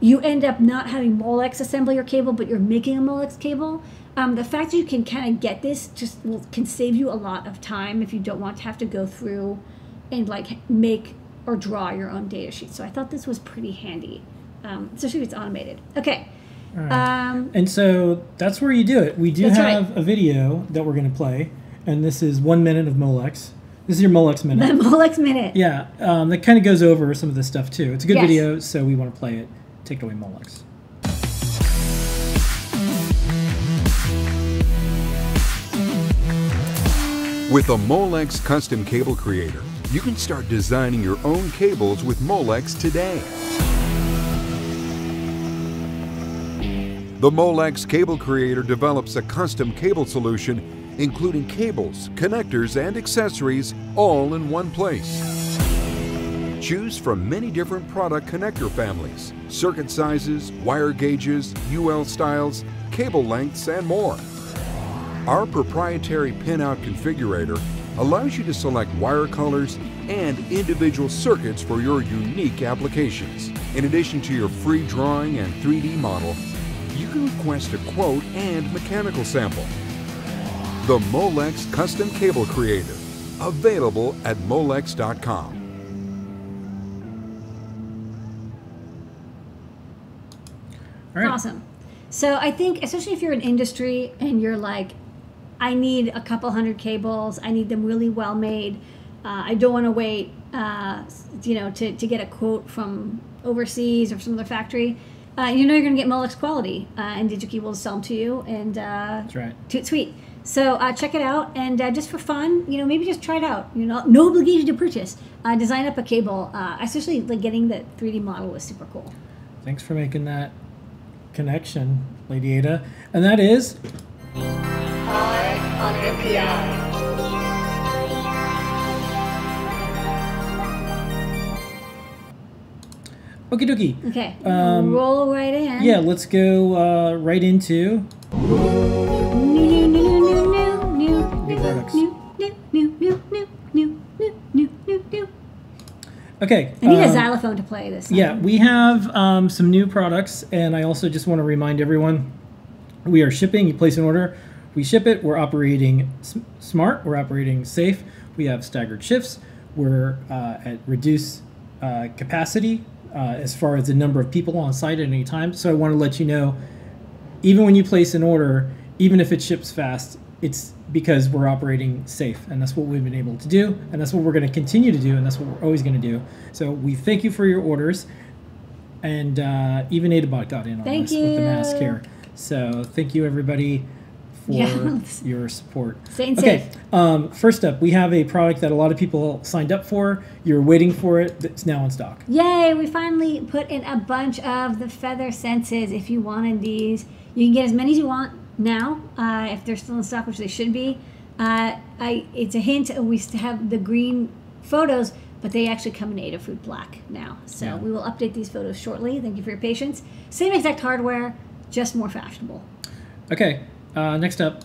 you end up not having Molex assemble your cable, but you're making a Molex cable, um, the fact that you can kind of get this just will, can save you a lot of time if you don't want to have to go through and like make or draw your own data sheet. So I thought this was pretty handy, um, especially if it's automated. Okay.
All right.
Um,
And so that's where you do it. We do have
right.
a video that we're going to play, and this is one minute of Molex. This is your Molex minute.
the
minute.
Molex minute.
yeah, um, that kind of goes over some of this stuff too. It's a good
Yes.
video, so we want to play it. Take it away, Molex.
With a Molex Custom Cable Creator, you can start designing your own cables with Molex today. The Molex Cable Creator develops a custom cable solution including cables, connectors, and accessories all in one place. Choose from many different product connector families, circuit sizes, wire gauges, UL styles, cable lengths, and more. Our proprietary pinout configurator allows you to select wire colors and individual circuits for your unique applications. In addition to your free drawing and 3D model, you can request a quote and mechanical sample. The Molex Custom Cable Creator, available at molex.com.
All right.
Awesome. So I think, especially if you're in industry and you're like, I need a couple hundred cables. I need them really well made. Uh, I don't want to wait, uh, you know, to, to get a quote from overseas or from other factory. Uh, you know you're going to get Molex quality, uh, and DigiKey will sell them to you, and uh,
That's right.
Toot sweet. So uh, check it out, and uh, just for fun, you know, maybe just try it out. You know, no obligation to purchase. Uh, design up a cable. Uh, especially like getting the 3D model was super cool.
Thanks for making that connection, Lady Ada. And that is Okie dokie.
Okay.
Um,
Roll right in.
Yeah, let's go uh, right into. Okay.
I need a
um,
xylophone to play this.
Yeah, we have um, some new products, and I also just want to remind everyone we are shipping. You place an order, we ship it. We're operating smart, we're operating safe. We have staggered shifts, we're uh, at reduced uh, capacity uh, as far as the number of people on site at any time. So I want to let you know even when you place an order, even if it ships fast, it's because we're operating safe, and that's what we've been able to do, and that's what we're going to continue to do, and that's what we're always going to do. So we thank you for your orders, and uh, even Adabot got in on
Thank
this with the mask here. So thank you everybody for
Yeah.
your support.
Staying
Okay,
safe.
um, first up, we have a product that a lot of people signed up for. You're waiting for it. It's now in stock.
Yay, we finally put in a bunch of the feather senses. If you wanted these, you can get as many as you want now, uh, if they're still in stock, which they should be. Uh, I, it's a hint, we still have the green photos, but they actually come in Adafruit Black now. So
Yeah.
we will update these photos shortly. Thank you for your patience. Same exact hardware, just more fashionable.
Okay, uh, next up,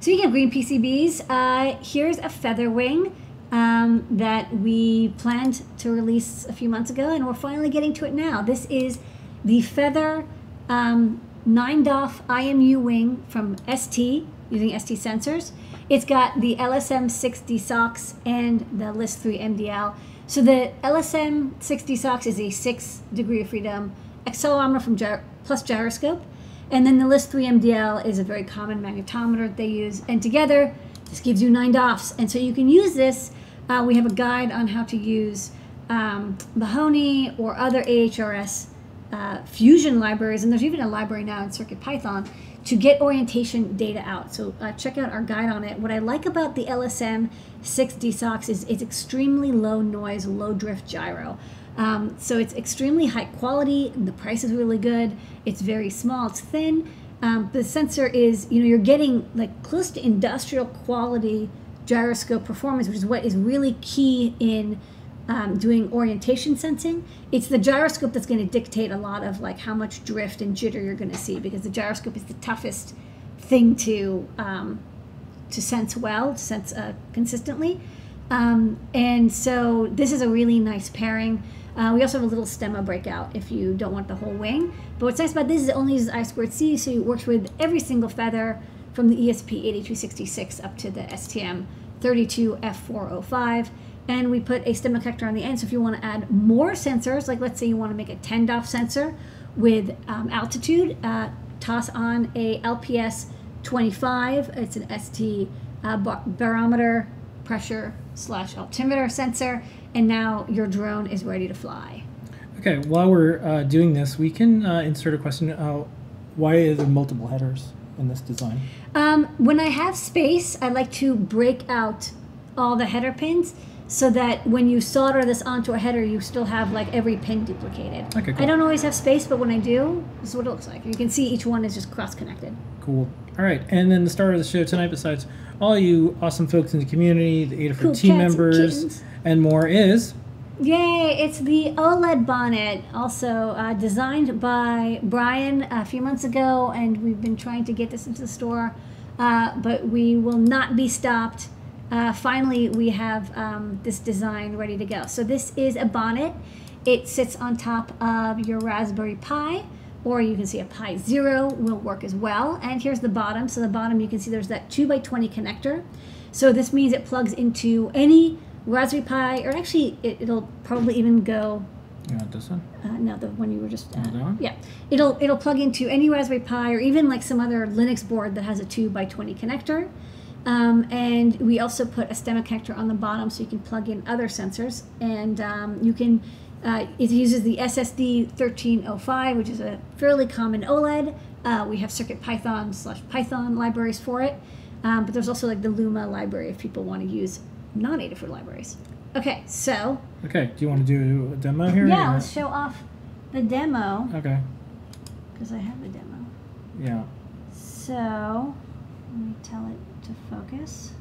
Speaking of green PCBs, uh, here's a feather wing um, that we planned to release a few months ago, and we're finally getting to it now. This is the feather um, 9DOF IMU wing from ST using ST sensors. It's got the LSM 6D SOX and the LIS3MDL. So the LSM 6D SOX is a six degree of freedom accelerometer from gyr- plus gyroscope. And then the LIS3MDL is a very common magnetometer that they use. And together, this gives you nine DOFs. And so you can use this. Uh, we have a guide on how to use um, Mahony or other AHRS uh, fusion libraries. And there's even a library now in CircuitPython to get orientation data out. So uh, check out our guide on it. What I like about the LSM 6D SOX is it's extremely low noise, low drift gyro. Um, so it's extremely high quality. The price is really good. It's very small. It's thin. Um, the sensor is, you know, you're getting like close to industrial quality gyroscope performance, which is what is really key in um, doing orientation sensing. It's the gyroscope that's going to dictate a lot of like how much drift and jitter you're going to see because the gyroscope is the toughest thing to um, to sense well, to sense uh, consistently. Um, and so this is a really nice pairing. Uh, we also have a little stemma breakout if you don't want the whole wing. But what's nice about this is it only uses I squared C, so it works with every single feather from the ESP 8266 up to the STM 32F405. And we put a stemma connector on the end, so if you want to add more sensors, like let's say you want to make a 10 DOF sensor with um, altitude, uh, toss on a LPS 25. It's an ST uh, bar- barometer pressure slash altimeter sensor, and now your drone is ready to fly.
okay, while we're uh, doing this, we can uh, insert a question. Uh, why are there multiple headers in this design?
Um, when I have space, I like to break out all the header pins so that when you solder this onto a header, you still have like every pin duplicated.
Okay, cool.
I don't always have space, but when I do, this is what it looks like. You can see each one is just cross connected.
Cool. All right, and then the star of the show tonight, besides all you awesome folks in the community, the Adafruit
Cool
team
and
members,
kittens.
and more, is
Yay! It's the OLED bonnet, also uh, designed by Brian a few months ago, and we've been trying to get this into the store, uh, but we will not be stopped. Uh, finally, we have um, this design ready to go. So this is a bonnet. It sits on top of your Raspberry Pi, or you can see a Pi Zero will work as well. And here's the bottom. So the bottom, you can see there's that 2x20 connector. So this means it plugs into any Raspberry Pi, or actually, it, it'll probably even go.
you want this one?
Uh, no, the one you were just. Uh,
one?
yeah, it'll it'll plug into any Raspberry Pi, or even like some other Linux board that has a two by twenty connector. Um, and we also put a stemma connector on the bottom, so you can plug in other sensors, and um, you can. Uh, it uses the SSD 1305, which is a fairly common OLED. Uh, we have CircuitPython slash Python libraries for it, um, but there's also like the Luma library if people want to use non-Adafruit libraries. Okay, so
Okay, do you want to do a demo here?
yeah, let's show off the demo
Okay,
because I have a demo.
yeah.
So let me tell it to focus.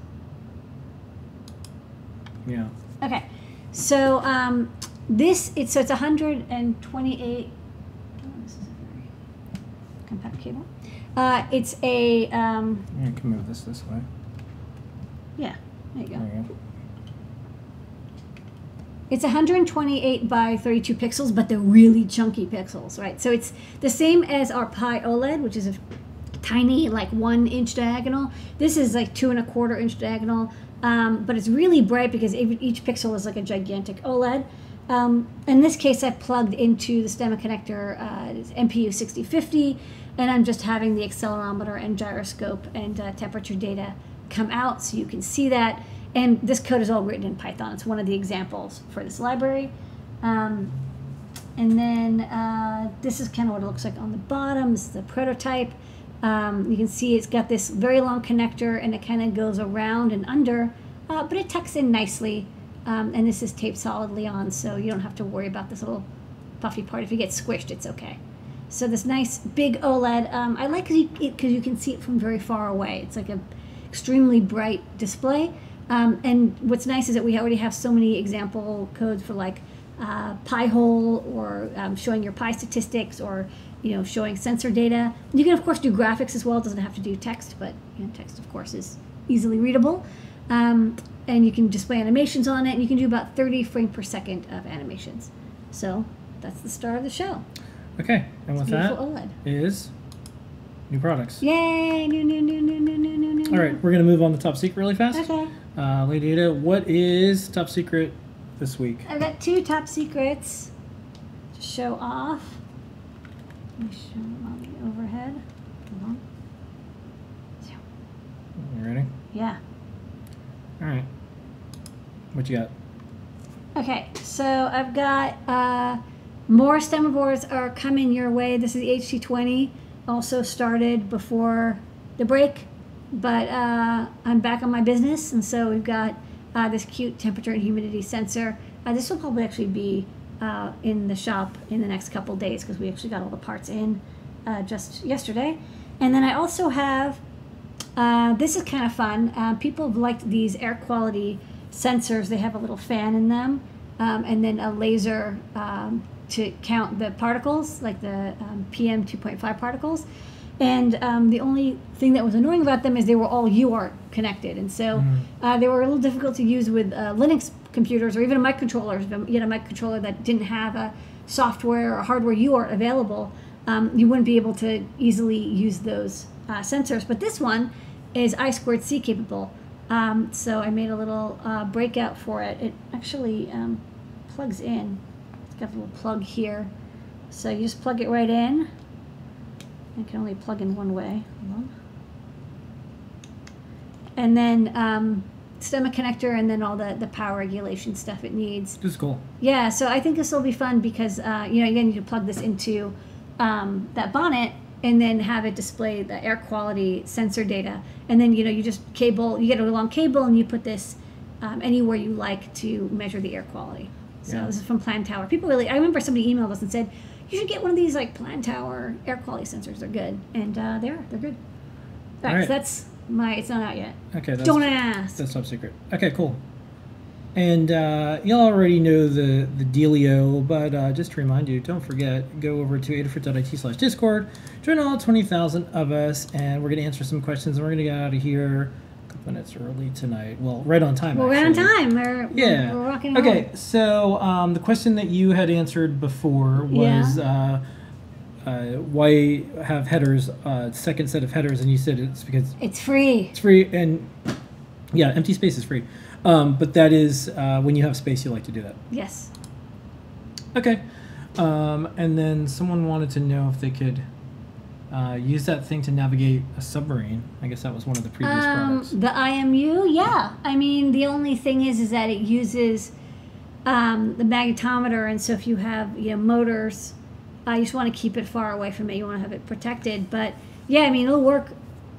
Yeah.
Okay, so um, this it's so it's 128. Oh, this is a very compact cable. Uh, it's a um,
I can move this this way.
yeah. There you go.
There you go.
It's 128 by 32 pixels, but they're really chunky pixels, right? So it's the same as our Pi OLED, which is a tiny, like one inch diagonal. This is like two and a quarter inch diagonal, um, but it's really bright because each pixel is like a gigantic OLED. Um, in this case, I plugged into the stemma connector uh, MPU 6050, and I'm just having the accelerometer and gyroscope and uh, temperature data come out so you can see that. And this code is all written in Python. It's one of the examples for this library. Um, and then uh, this is kind of what it looks like on the bottom. This is the prototype. Um, you can see it's got this very long connector and it kind of goes around and under, uh, but it tucks in nicely. Um, and this is taped solidly on, so you don't have to worry about this little puffy part. If you get squished, it's okay. So this nice big OLED, um, I like because you, you can see it from very far away. It's like an extremely bright display. Um, and what's nice is that we already have so many example codes for like uh, Pi-hole or um, showing your pi statistics or you know showing sensor data. You can of course do graphics as well. It doesn't have to do text, but you know, text of course is easily readable. Um, and you can display animations on it. And you can do about 30 frames per second of animations. So that's the star of the show.
Okay, and with that
OLED.
is new products.
Yay! New, new, new, new, new, new, new, new.
All right, we're gonna move on to top secret really fast.
Okay.
Uh, Lady Ada, what is top secret this week?
I've got two top secrets to show off. Let me show them on the overhead. Hold on.
You ready?
Yeah.
All right. What you got?
Okay, so I've got uh, more stemma boards are coming your way. This is the HT20, also started before the break, but uh, I'm back on my business, and so we've got uh, this cute temperature and humidity sensor. Uh, this will probably actually be uh, in the shop in the next couple days because we actually got all the parts in uh, just yesterday. And then I also have uh, this is kind of fun. Uh, people have liked these air quality sensors. They have a little fan in them, um, and then a laser um, to count the particles, like the um, PM 2.5 particles. And um, the only thing that was annoying about them is they were all UART connected, and so uh, they were a little difficult to use with uh, Linux computers or even a microcontroller. You had a microcontroller that didn't have a software or hardware UART available, um, you wouldn't be able to easily use those uh, sensors. But this one is I squared C capable. Um, so I made a little uh, breakout for it. It actually um, plugs in. It's got a little plug here. So you just plug it right in. It can only plug in one way. And then stemma connector and then all the, the power regulation stuff it needs.
This is cool.
Yeah, so I think this will be fun because uh, you know again you can plug this into um, that bonnet and then have it display the air quality sensor data, and then you know you just cable you get a long cable and you put this um, anywhere you like to measure the air quality. So
Yeah.
this is from Plantower. People really, I remember somebody emailed us and said you should get one of these like Plantower air quality sensors. They're good, and uh, they are. They're good. All right,
Alright.
so that's my. It's not out yet.
Okay, that's
Don't ask.
that's top secret. Okay, cool. And uh, y'all already know the the dealio, but uh, just to remind you, don't forget, go over to adafruit.it slash discord, join all 20,000 of us, and we're going to answer some questions, and we're going to get out of here a couple minutes early tonight. Well, right on time,
Well, we're on time. We're,
Yeah.
we're, we're
Okay,
rolling.
so um, the question that you had answered before was uh, uh, why have headers, uh, second set of headers, and you said it's because
It's free.
it's free and yeah, empty space is free. Um, but that is uh, when you have space, you like to do that.
Yes.
Okay. Um, and then someone wanted to know if they could uh, use that thing to navigate a submarine. I guess that was one of the previous
Um,
products.
the IMU, yeah. I mean, the only thing is, is that it uses um, the magnetometer, and so if you have you know motors, uh, you just want to keep it far away from it. You want to have it protected. But yeah, I mean, it'll work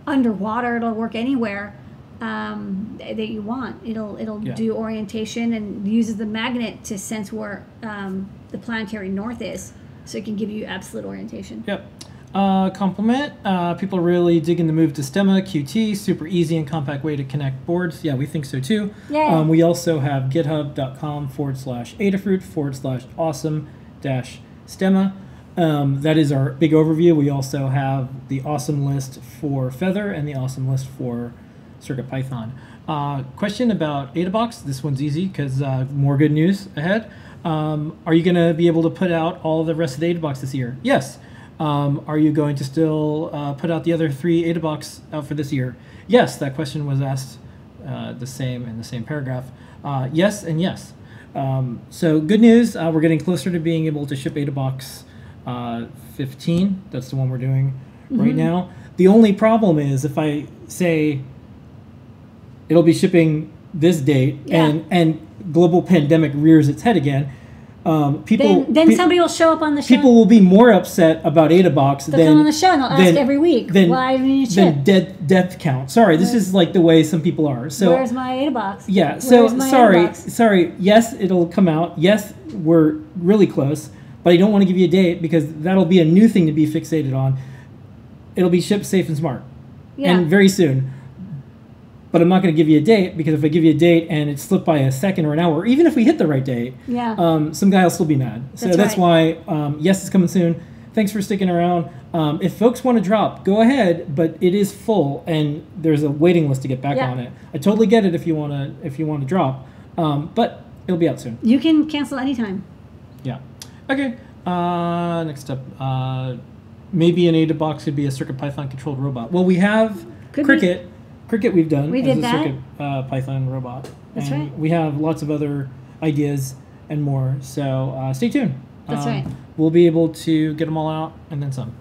underwater. It'll work anywhere um, that you want. It'll it'll
Yeah.
do orientation and uses the magnet to sense where um, the planetary north is, so it can give you absolute orientation.
Yep. Uh, compliment. Uh, people are really digging the move to Stemma QT. Super easy and compact way to connect boards. Yeah, we think so too.
Yay.
Um, we also have github.com forward slash Adafruit forward slash awesome dash Stemma. Um, that is our big overview. We also have the awesome list for Feather and the awesome list for CircuitPython. Uh, question about AdaBox. This one's easy because uh, more good news ahead. Um, are you going to be able to put out all the rest of the AdaBox this year? Yes. Um, are you going to still uh, put out the other three AdaBox out for this year? Yes, that question was asked uh, the same in the same paragraph. Uh, yes and yes. Um, so good news, uh, we're getting closer to being able to ship AdaBox uh, 15. That's the one we're doing right now. The only problem is if I say it'll be shipping this date
Yeah.
and and global pandemic rears its head again, um, people
Then, then
pe-
somebody will show up on the show.
people will be more upset about AdaBox
They'll
than
come on the show and they'll ask every week,
than-
why didn't you
than
ship?
death death count. Sorry, this is like the way some people are. So
Where's my AdaBox?
yeah, so sorry,
AdaBox?
sorry. Yes, it'll come out. Yes, we're really close, but I don't want to give you a date because that'll be a new thing to be fixated on. It'll be shipped safe and smart,
Yeah.
and very soon. But I'm not going to give you a date because if I give you a date and it's slipped by a second or an hour, or even if we hit the right date,
Yeah.
um, some guy will still be mad. So
That's
that's,
right.
why, um, yes, it's coming soon. Thanks for sticking around. Um, if folks want to drop, go ahead, but it is full and there's a waiting list to get back
Yeah.
on it. I totally get it if you want to if you want to drop, um, but it'll be out soon.
you can cancel anytime.
Yeah. Okay. Uh, next up, uh, maybe an AdaBox could be a Circuit Python controlled robot. Well, we have
Could.
Crickit. Crickit we've done
We
as
did
a
that.
Circuit uh, Python robot.
That's
and
right.
We have lots of other ideas and more. So uh, stay tuned.
That's
Um,
right.
We'll be able to get them all out and then some.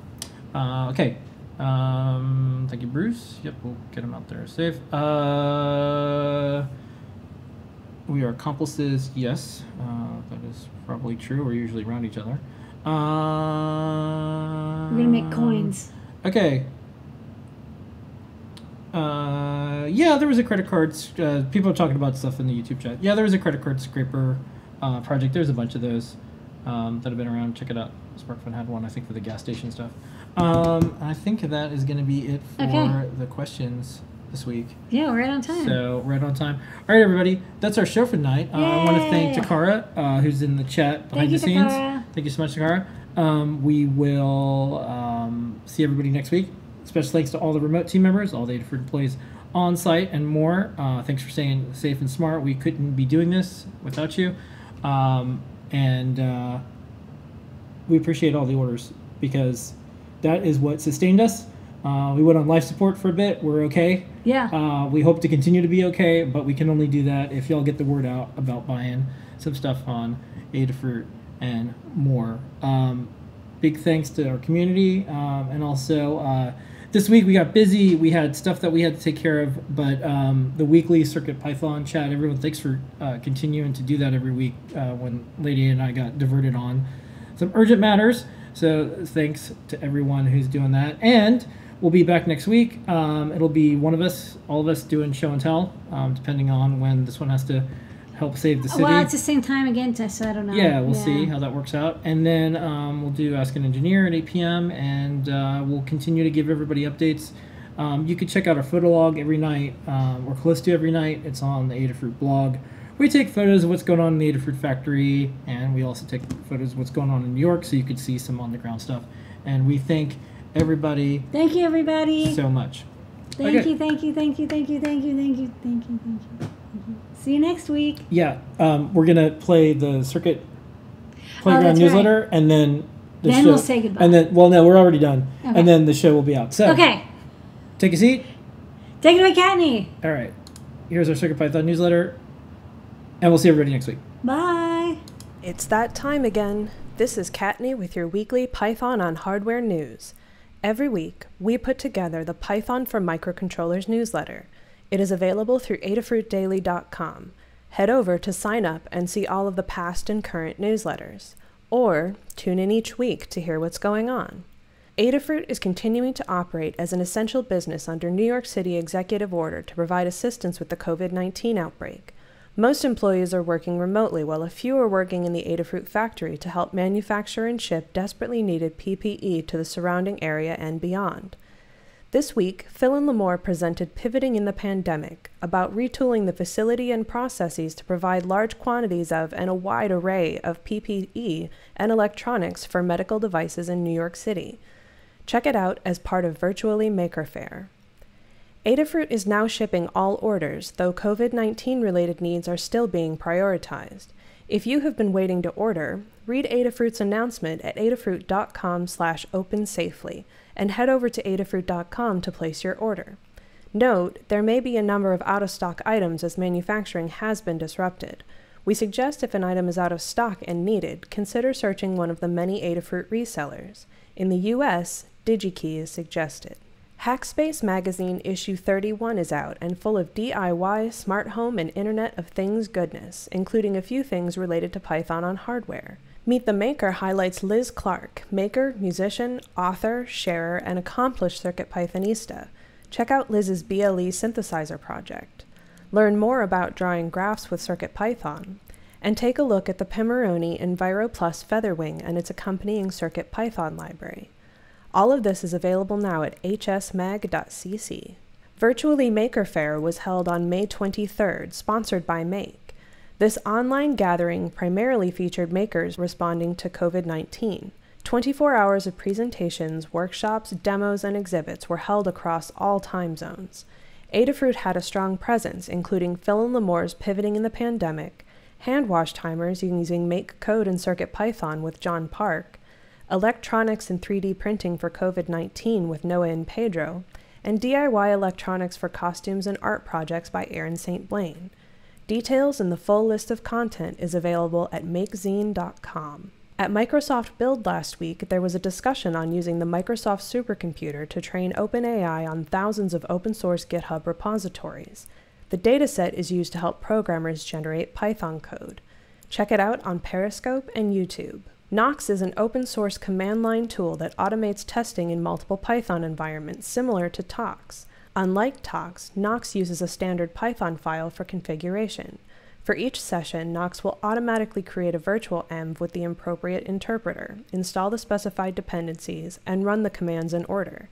Uh, okay. Um, thank you, Bruce. Yep, we'll get them out there safe. We are accomplices, yes. Uh, that is probably true. We're usually around each other. Uh,
We're gonna make coins.
Okay. Uh, yeah, there was a credit card. Uh, people are talking about stuff in the YouTube chat. Yeah, there was a credit card scraper uh, project. There's a bunch of those um, that have been around. Check it out. Smartphone had one, I think, for the gas station stuff. Um, I think that is going to be it for
Okay.
the questions this week.
Yeah, we're right on time.
So right on time. All right, everybody, that's our show for tonight. Uh, I want to thank Takara, uh, who's in the chat behind
you,
the scenes.
Takara.
Thank you so much, Takara. Um, we will um, see everybody next week. Special thanks to all the remote team members, all the Adafruit employees on site, and more. Uh, thanks for staying safe and smart. We couldn't be doing this without you, um, and uh, we appreciate all the orders because that is what sustained us. Uh, we went on life support for a bit. We're okay.
yeah.
Uh, we hope to continue to be okay, but we can only do that if y'all get the word out about buying some stuff on Adafruit and more. Um, big thanks to our community, um, and also uh, this week we got busy. We had stuff that we had to take care of, but um, the weekly Circuit Python chat. Everyone, thanks for uh, continuing to do that every week. Uh, when Lady and I got diverted on some urgent matters, so thanks to everyone who's doing that, and. We'll be back next week. Um, it'll be one of us, all of us, doing show and tell, um, depending on when this one has to help save the city.
well, it's the same time again, so I don't know.
Yeah, we'll see how that works out. And then um, we'll do Ask an Engineer at 8 p.m. and uh, we'll continue to give everybody updates. Um, you can check out our photo log every night, um, or close to every night. It's on the Adafruit blog. We take photos of what's going on in the Adafruit factory, and we also take photos of what's going on in New York so you can see some on the ground stuff. And we thank everybody
Thank you, everybody.
so much.
thank
okay.
you, thank you, thank you, thank you, thank you, thank you, thank you, thank you. Thank you. See you next week.
Yeah, um, we're gonna play the circuit playground
Oh, that's
newsletter, and then the
Then
show,
we'll say goodbye.
And then, well, no, we're already done,
Okay.
and then the show will be out. So,
Okay,
take a seat.
take it away, Kattni.
All right, here's our Circuit Python newsletter, and we'll see everybody next week.
Bye.
It's that time again. This is Kattni with your weekly Python on Hardware news. Every week, we put together the Python for Microcontrollers newsletter. It is available through adafruitdaily.com. Head over to sign up and see all of the past and current newsletters. Or tune in each week to hear what's going on. Adafruit is continuing to operate as an essential business under New York City executive order to provide assistance with the COVID 19 outbreak. Most employees are working remotely, while a few are working in the Adafruit factory to help manufacture and ship desperately needed PPE to the surrounding area and beyond. This week, Phil and Limor presented Pivoting in the Pandemic about retooling the facility and processes to provide large quantities of and a wide array of PPE and electronics for medical devices in New York City. Check it out as part of Virtually Maker Faire. Adafruit is now shipping all orders, though COVID 19 related needs are still being prioritized. If you have been waiting to order, read Adafruit's announcement at adafruit.com slash opensafely and head over to adafruit.com to place your order. Note, there may be a number of out-of-stock items as manufacturing has been disrupted. We suggest if an item is out of stock and needed, consider searching one of the many Adafruit resellers. In the US, DigiKey is suggested. Hackspace Magazine issue 31 is out and full of DIY, smart home, and Internet of Things goodness, including a few things related to Python on hardware. Meet the Maker highlights Liz Clark, maker, musician, author, sharer, and accomplished Circuit Pythonista. Check out Liz's BLE synthesizer project. Learn more about drawing graphs with CircuitPython. And take a look at the Pimoroni EnviroPlus Featherwing and its accompanying CircuitPython library. All of this is available now at hsmag.cc. Virtually Maker Faire was held on May 23rd, sponsored by Make. This online gathering primarily featured makers responding to COVID 19. 24 hours of presentations, workshops, demos, and exhibits were held across all time zones. Adafruit had a strong presence, including Phil and Limor's pivoting in the pandemic, hand wash timers using Make Code and CircuitPython with John Park, electronics and 3D printing for COVID 19 with Noe and Pedro, and DIY electronics for costumes and art projects by Erin St. Blaine. Details and the full list of content is available at makezine.com. At Microsoft Build last week, there was a discussion on using the Microsoft supercomputer to train OpenAI on thousands of open source GitHub repositories. The dataset is used to help programmers generate Python code. Check it out on Periscope and YouTube. Nox is an open source command line tool that automates testing in multiple Python environments similar to Tox. Unlike Tox, Nox uses a standard Python file for configuration. For each session, Nox will automatically create a virtual env with the appropriate interpreter, install the specified dependencies, and run the commands in order.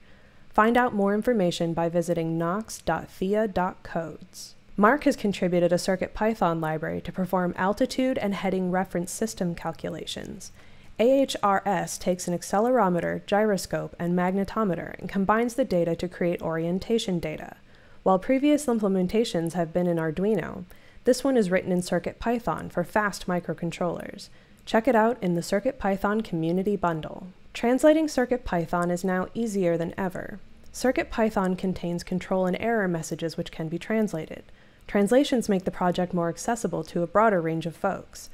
Find out more information by visiting nox.thea.codes. Mark has contributed a CircuitPython library to perform altitude and heading reference system calculations. AHRS takes an accelerometer, gyroscope, and magnetometer and combines the data to create orientation data. While previous implementations have been in Arduino, this one is written in CircuitPython for fast microcontrollers. Check it out in the CircuitPython Community Bundle. Translating CircuitPython is now easier than ever. CircuitPython contains control and error messages which can be translated. Translations make the project more accessible to a broader range of folks.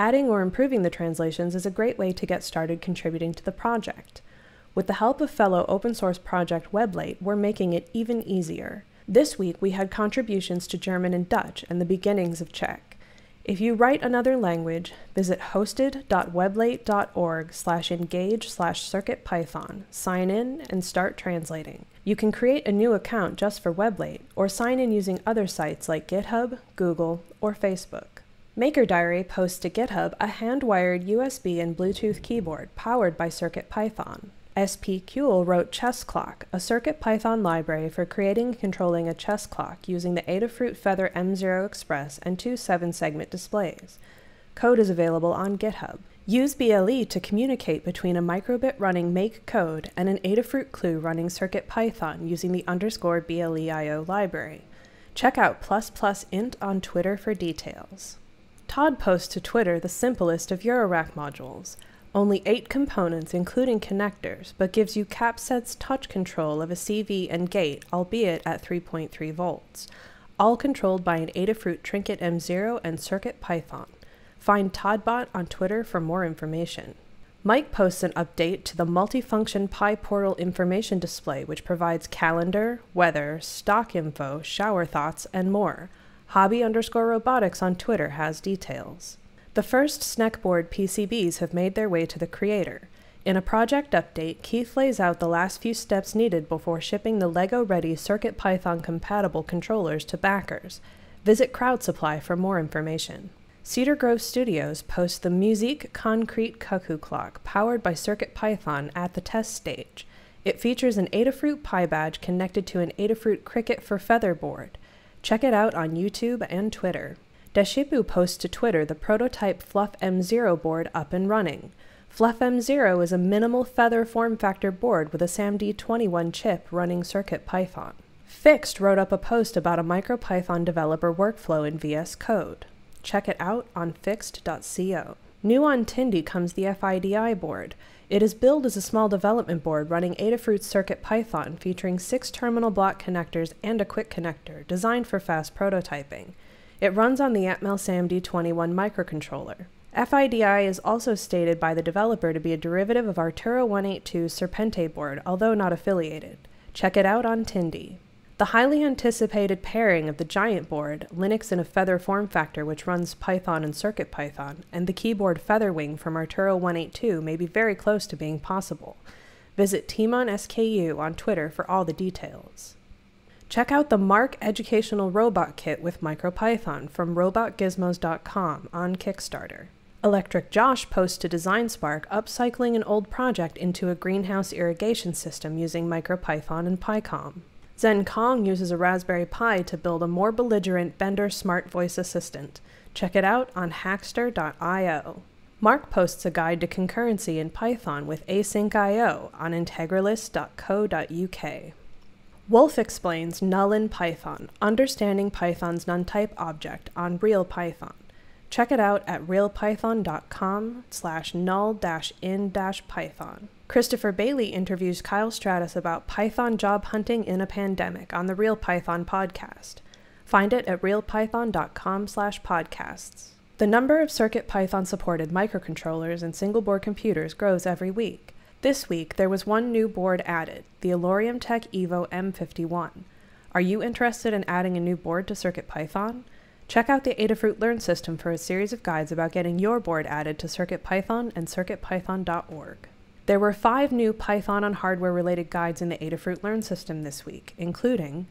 Adding or improving the translations is a great way to get started contributing to the project. With the help of fellow open source project Weblate, we're making it even easier. This week we had contributions to German and Dutch and the beginnings of Czech. If you write another language, visit hosted.weblate.org slash engage slash circuitpython, sign in, and start translating. You can create a new account just for Weblate, or sign in using other sites like GitHub, Google, or Facebook. Maker Diary posts to GitHub a hand-wired USB and Bluetooth keyboard powered by CircuitPython. SP Kuehl wrote Chess Clock, a CircuitPython library for creating and controlling a chess clock using the Adafruit Feather M0 Express and two 7-segment displays. Code is available on GitHub. Use BLE to communicate between a microbit running Make Code and an Adafruit clue running CircuitPython using the underscore BLEIO library. Check out plus plus int on Twitter for details. Todd posts to Twitter the simplest of Eurorack modules. Only eight components, including connectors, but gives you CapSense touch control of a CV and gate, albeit at 3.3 volts. All controlled by an Adafruit Trinket M0 and CircuitPython. Find todbot on Twitter for more information. Mike posts an update to the multifunction PyPortal information display, which provides calendar, weather, stock info, shower thoughts, and more. Hobby underscore robotics on Twitter has details. The first Snekboard PCBs have made their way to the creator. In a project update, Keith lays out the last few steps needed before shipping the LEGO ready CircuitPython compatible controllers to backers. Visit Crowd Supply for more information. Cedar Grove Studios posts the Musique Concrete Cuckoo Clock powered by CircuitPython at the test stage. It features an Adafruit PyBadge connected to an Adafruit Crickit for Feather board. Check it out on YouTube and Twitter. Deshipu posts to Twitter the prototype Fluff M0 board up and running. Fluff M0 is a minimal feather form factor board with a SAMD21 chip running CircuitPython. Fixed wrote up a post about a MicroPython developer workflow in VS Code. Check it out on fixed.co. New on Tindie comes the FIDI board. It is billed as a small development board running Adafruit's CircuitPython featuring six terminal block connectors and a quick connector, designed for fast prototyping. It runs on the Atmel SAMD21 microcontroller. FIDI is also stated by the developer to be a derivative of Arturo 182's Serpente board, although not affiliated. Check it out on Tindie. The highly anticipated pairing of the giant board, Linux in a feather form factor which runs Python and CircuitPython, and the keyboard Featherwing from Arturo 182 may be very close to being possible. Visit timonsku on Twitter for all the details. Check out the Mark Educational Robot Kit with MicroPython from robotgizmos.com on Kickstarter. Electric Josh posts to DesignSpark upcycling an old project into a greenhouse irrigation system using MicroPython and PyCom. Zen Kong uses a Raspberry Pi to build a more belligerent Bender smart voice assistant. Check it out on hackster.io. Mark posts a guide to concurrency in Python with async.io on integralist.co.uk. Wolf explains null in Python, understanding Python's NoneType object on RealPython. Check it out at realpython.com slash null-in-python. Christopher Bailey interviews Kyle Stratis about Python job hunting in a pandemic on the Real Python podcast. Find it at realpython.com slash podcasts. The number of CircuitPython supported microcontrollers and single board computers grows every week. This week, there was one new board added, the Alorium Tech Evo M51. Are you interested in adding a new board to CircuitPython? Check out the Adafruit Learn system for a series of guides about getting your board added to CircuitPython and circuitpython.org. There were five new Python on hardware related guides in the Adafruit Learn system this week, including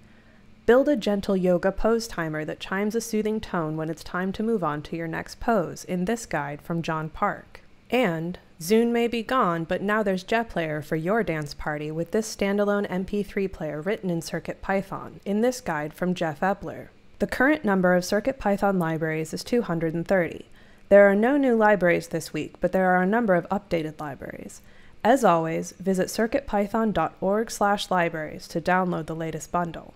Build a gentle yoga pose timer that chimes a soothing tone when it's time to move on to your next pose in this guide from John Park. And Zune may be gone, but now there's JetPlayer for your dance party with this standalone MP3 player written in CircuitPython in this guide from Jeff Epler. The current number of CircuitPython libraries is 230. There are no new libraries this week, but there are a number of updated libraries. As always, visit circuitpython.org/libraries to download the latest bundle.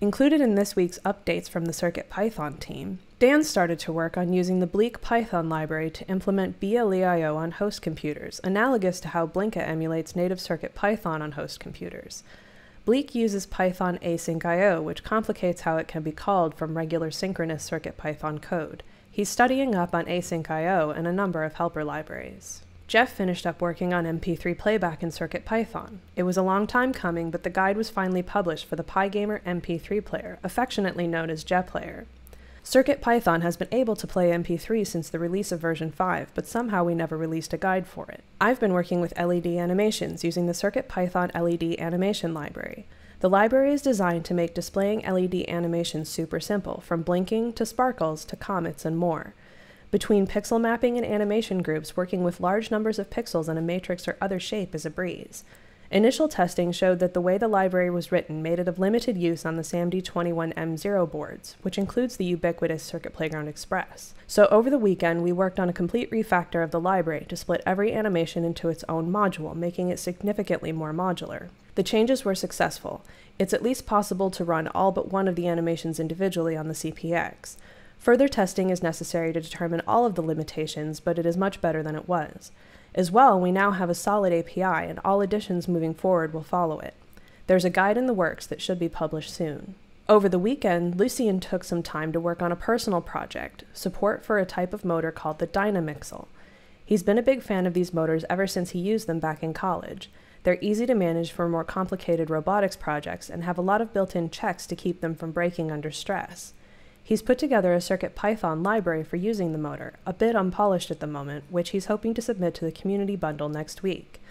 Included in this week's updates from the CircuitPython team, Dan started to work on using the Bleak Python library to implement BLEIO on host computers, analogous to how Blinka emulates native CircuitPython on host computers. Bleak uses Python async IO, which complicates how it can be called from regular synchronous CircuitPython code. He's studying up on async IO and a number of helper libraries. Jeff finished up working on MP3 playback in CircuitPython. It was a long time coming, but the guide was finally published for the PyGamer MP3 player, affectionately known as JetPlayer. CircuitPython has been able to play MP3 since the release of version 5, but somehow we never released a guide for it. I've been working with LED animations using the CircuitPython LED animation library. The library is designed to make displaying LED animations super simple, from blinking to sparkles to comets and more. Between pixel mapping and animation groups, working with large numbers of pixels in a matrix or other shape is a breeze. Initial testing showed that the way the library was written made it of limited use on the SAMD21M0 boards, which includes the ubiquitous Circuit Playground Express. So over the weekend, we worked on a complete refactor of the library to split every animation into its own module, making it significantly more modular. The changes were successful. It's at least possible to run all but one of the animations individually on the CPX. Further testing is necessary to determine all of the limitations, but it is much better than it was. As well, we now have a solid API, and all additions moving forward will follow it. There's a guide in the works that should be published soon. Over the weekend, Lucian took some time to work on a personal project, support for a type of motor called the Dynamixel. He's been a big fan of these motors ever since he used them back in college. They're easy to manage for more complicated robotics projects and have a lot of built in checks to keep them from breaking under stress. He's put together a CircuitPython library for using the motor, a bit unpolished at the moment, which he's hoping to submit to the community bundle next week.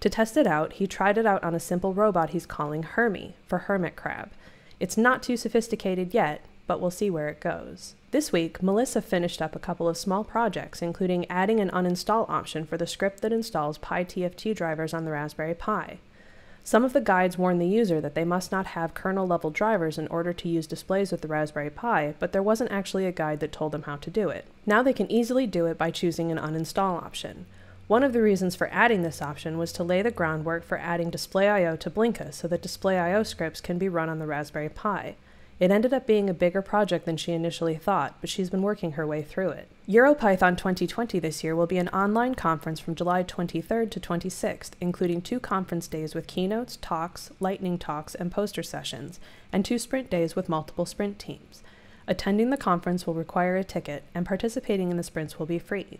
To test it out, he tried it out on a simple robot he's calling Hermy for hermit crab. It's not too sophisticated yet, but we'll see where it goes. This week, Melissa finished up a couple of small projects, including adding an uninstall option for the script that installs PiTFT drivers on the Raspberry Pi. Some of the guides warn the user that they must not have kernel level drivers in order to use displays with the Raspberry Pi, but there wasn't actually a guide that told them how to do it. Now they can easily do it by choosing an uninstall option. One of the reasons for adding this option was to lay the groundwork for adding Display.io to Blinka so that Display.io scripts can be run on the Raspberry Pi. It ended up being a bigger project than she initially thought, but she's been working her way through it. EuroPython 2020 this year will be an online conference from July 23rd to 26th, including two conference days with keynotes, talks, lightning talks, and poster sessions, and two sprint days with multiple sprint teams. Attending the conference will require a ticket, and participating in the sprints will be free.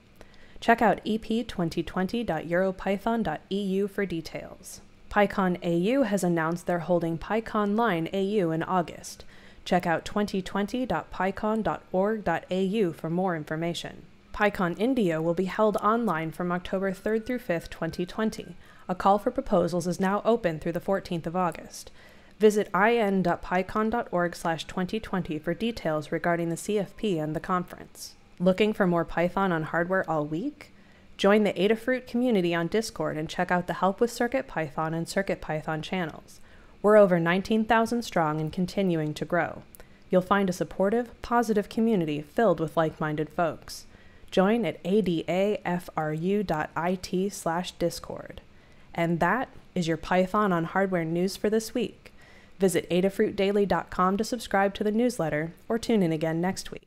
Check out ep2020.europython.eu for details. PyCon AU has announced they're holding PyCon Line AU in August. Check out 2020.pycon.org.au for more information. PyCon India will be held online from October 3rd through 5th, 2020. A call for proposals is now open through the 14th of August. Visit in.pycon.org/2020 for details regarding the CFP and the conference. Looking for more Python on hardware all week? Join the Adafruit community on Discord and check out the Help with CircuitPython and CircuitPython channels. We're over 19,000 strong and continuing to grow. You'll find a supportive, positive community filled with like-minded folks. Join at adafru.it/discord. And that is your Python on hardware news for this week. Visit adafruitdaily.com to subscribe to the newsletter or tune in again next week.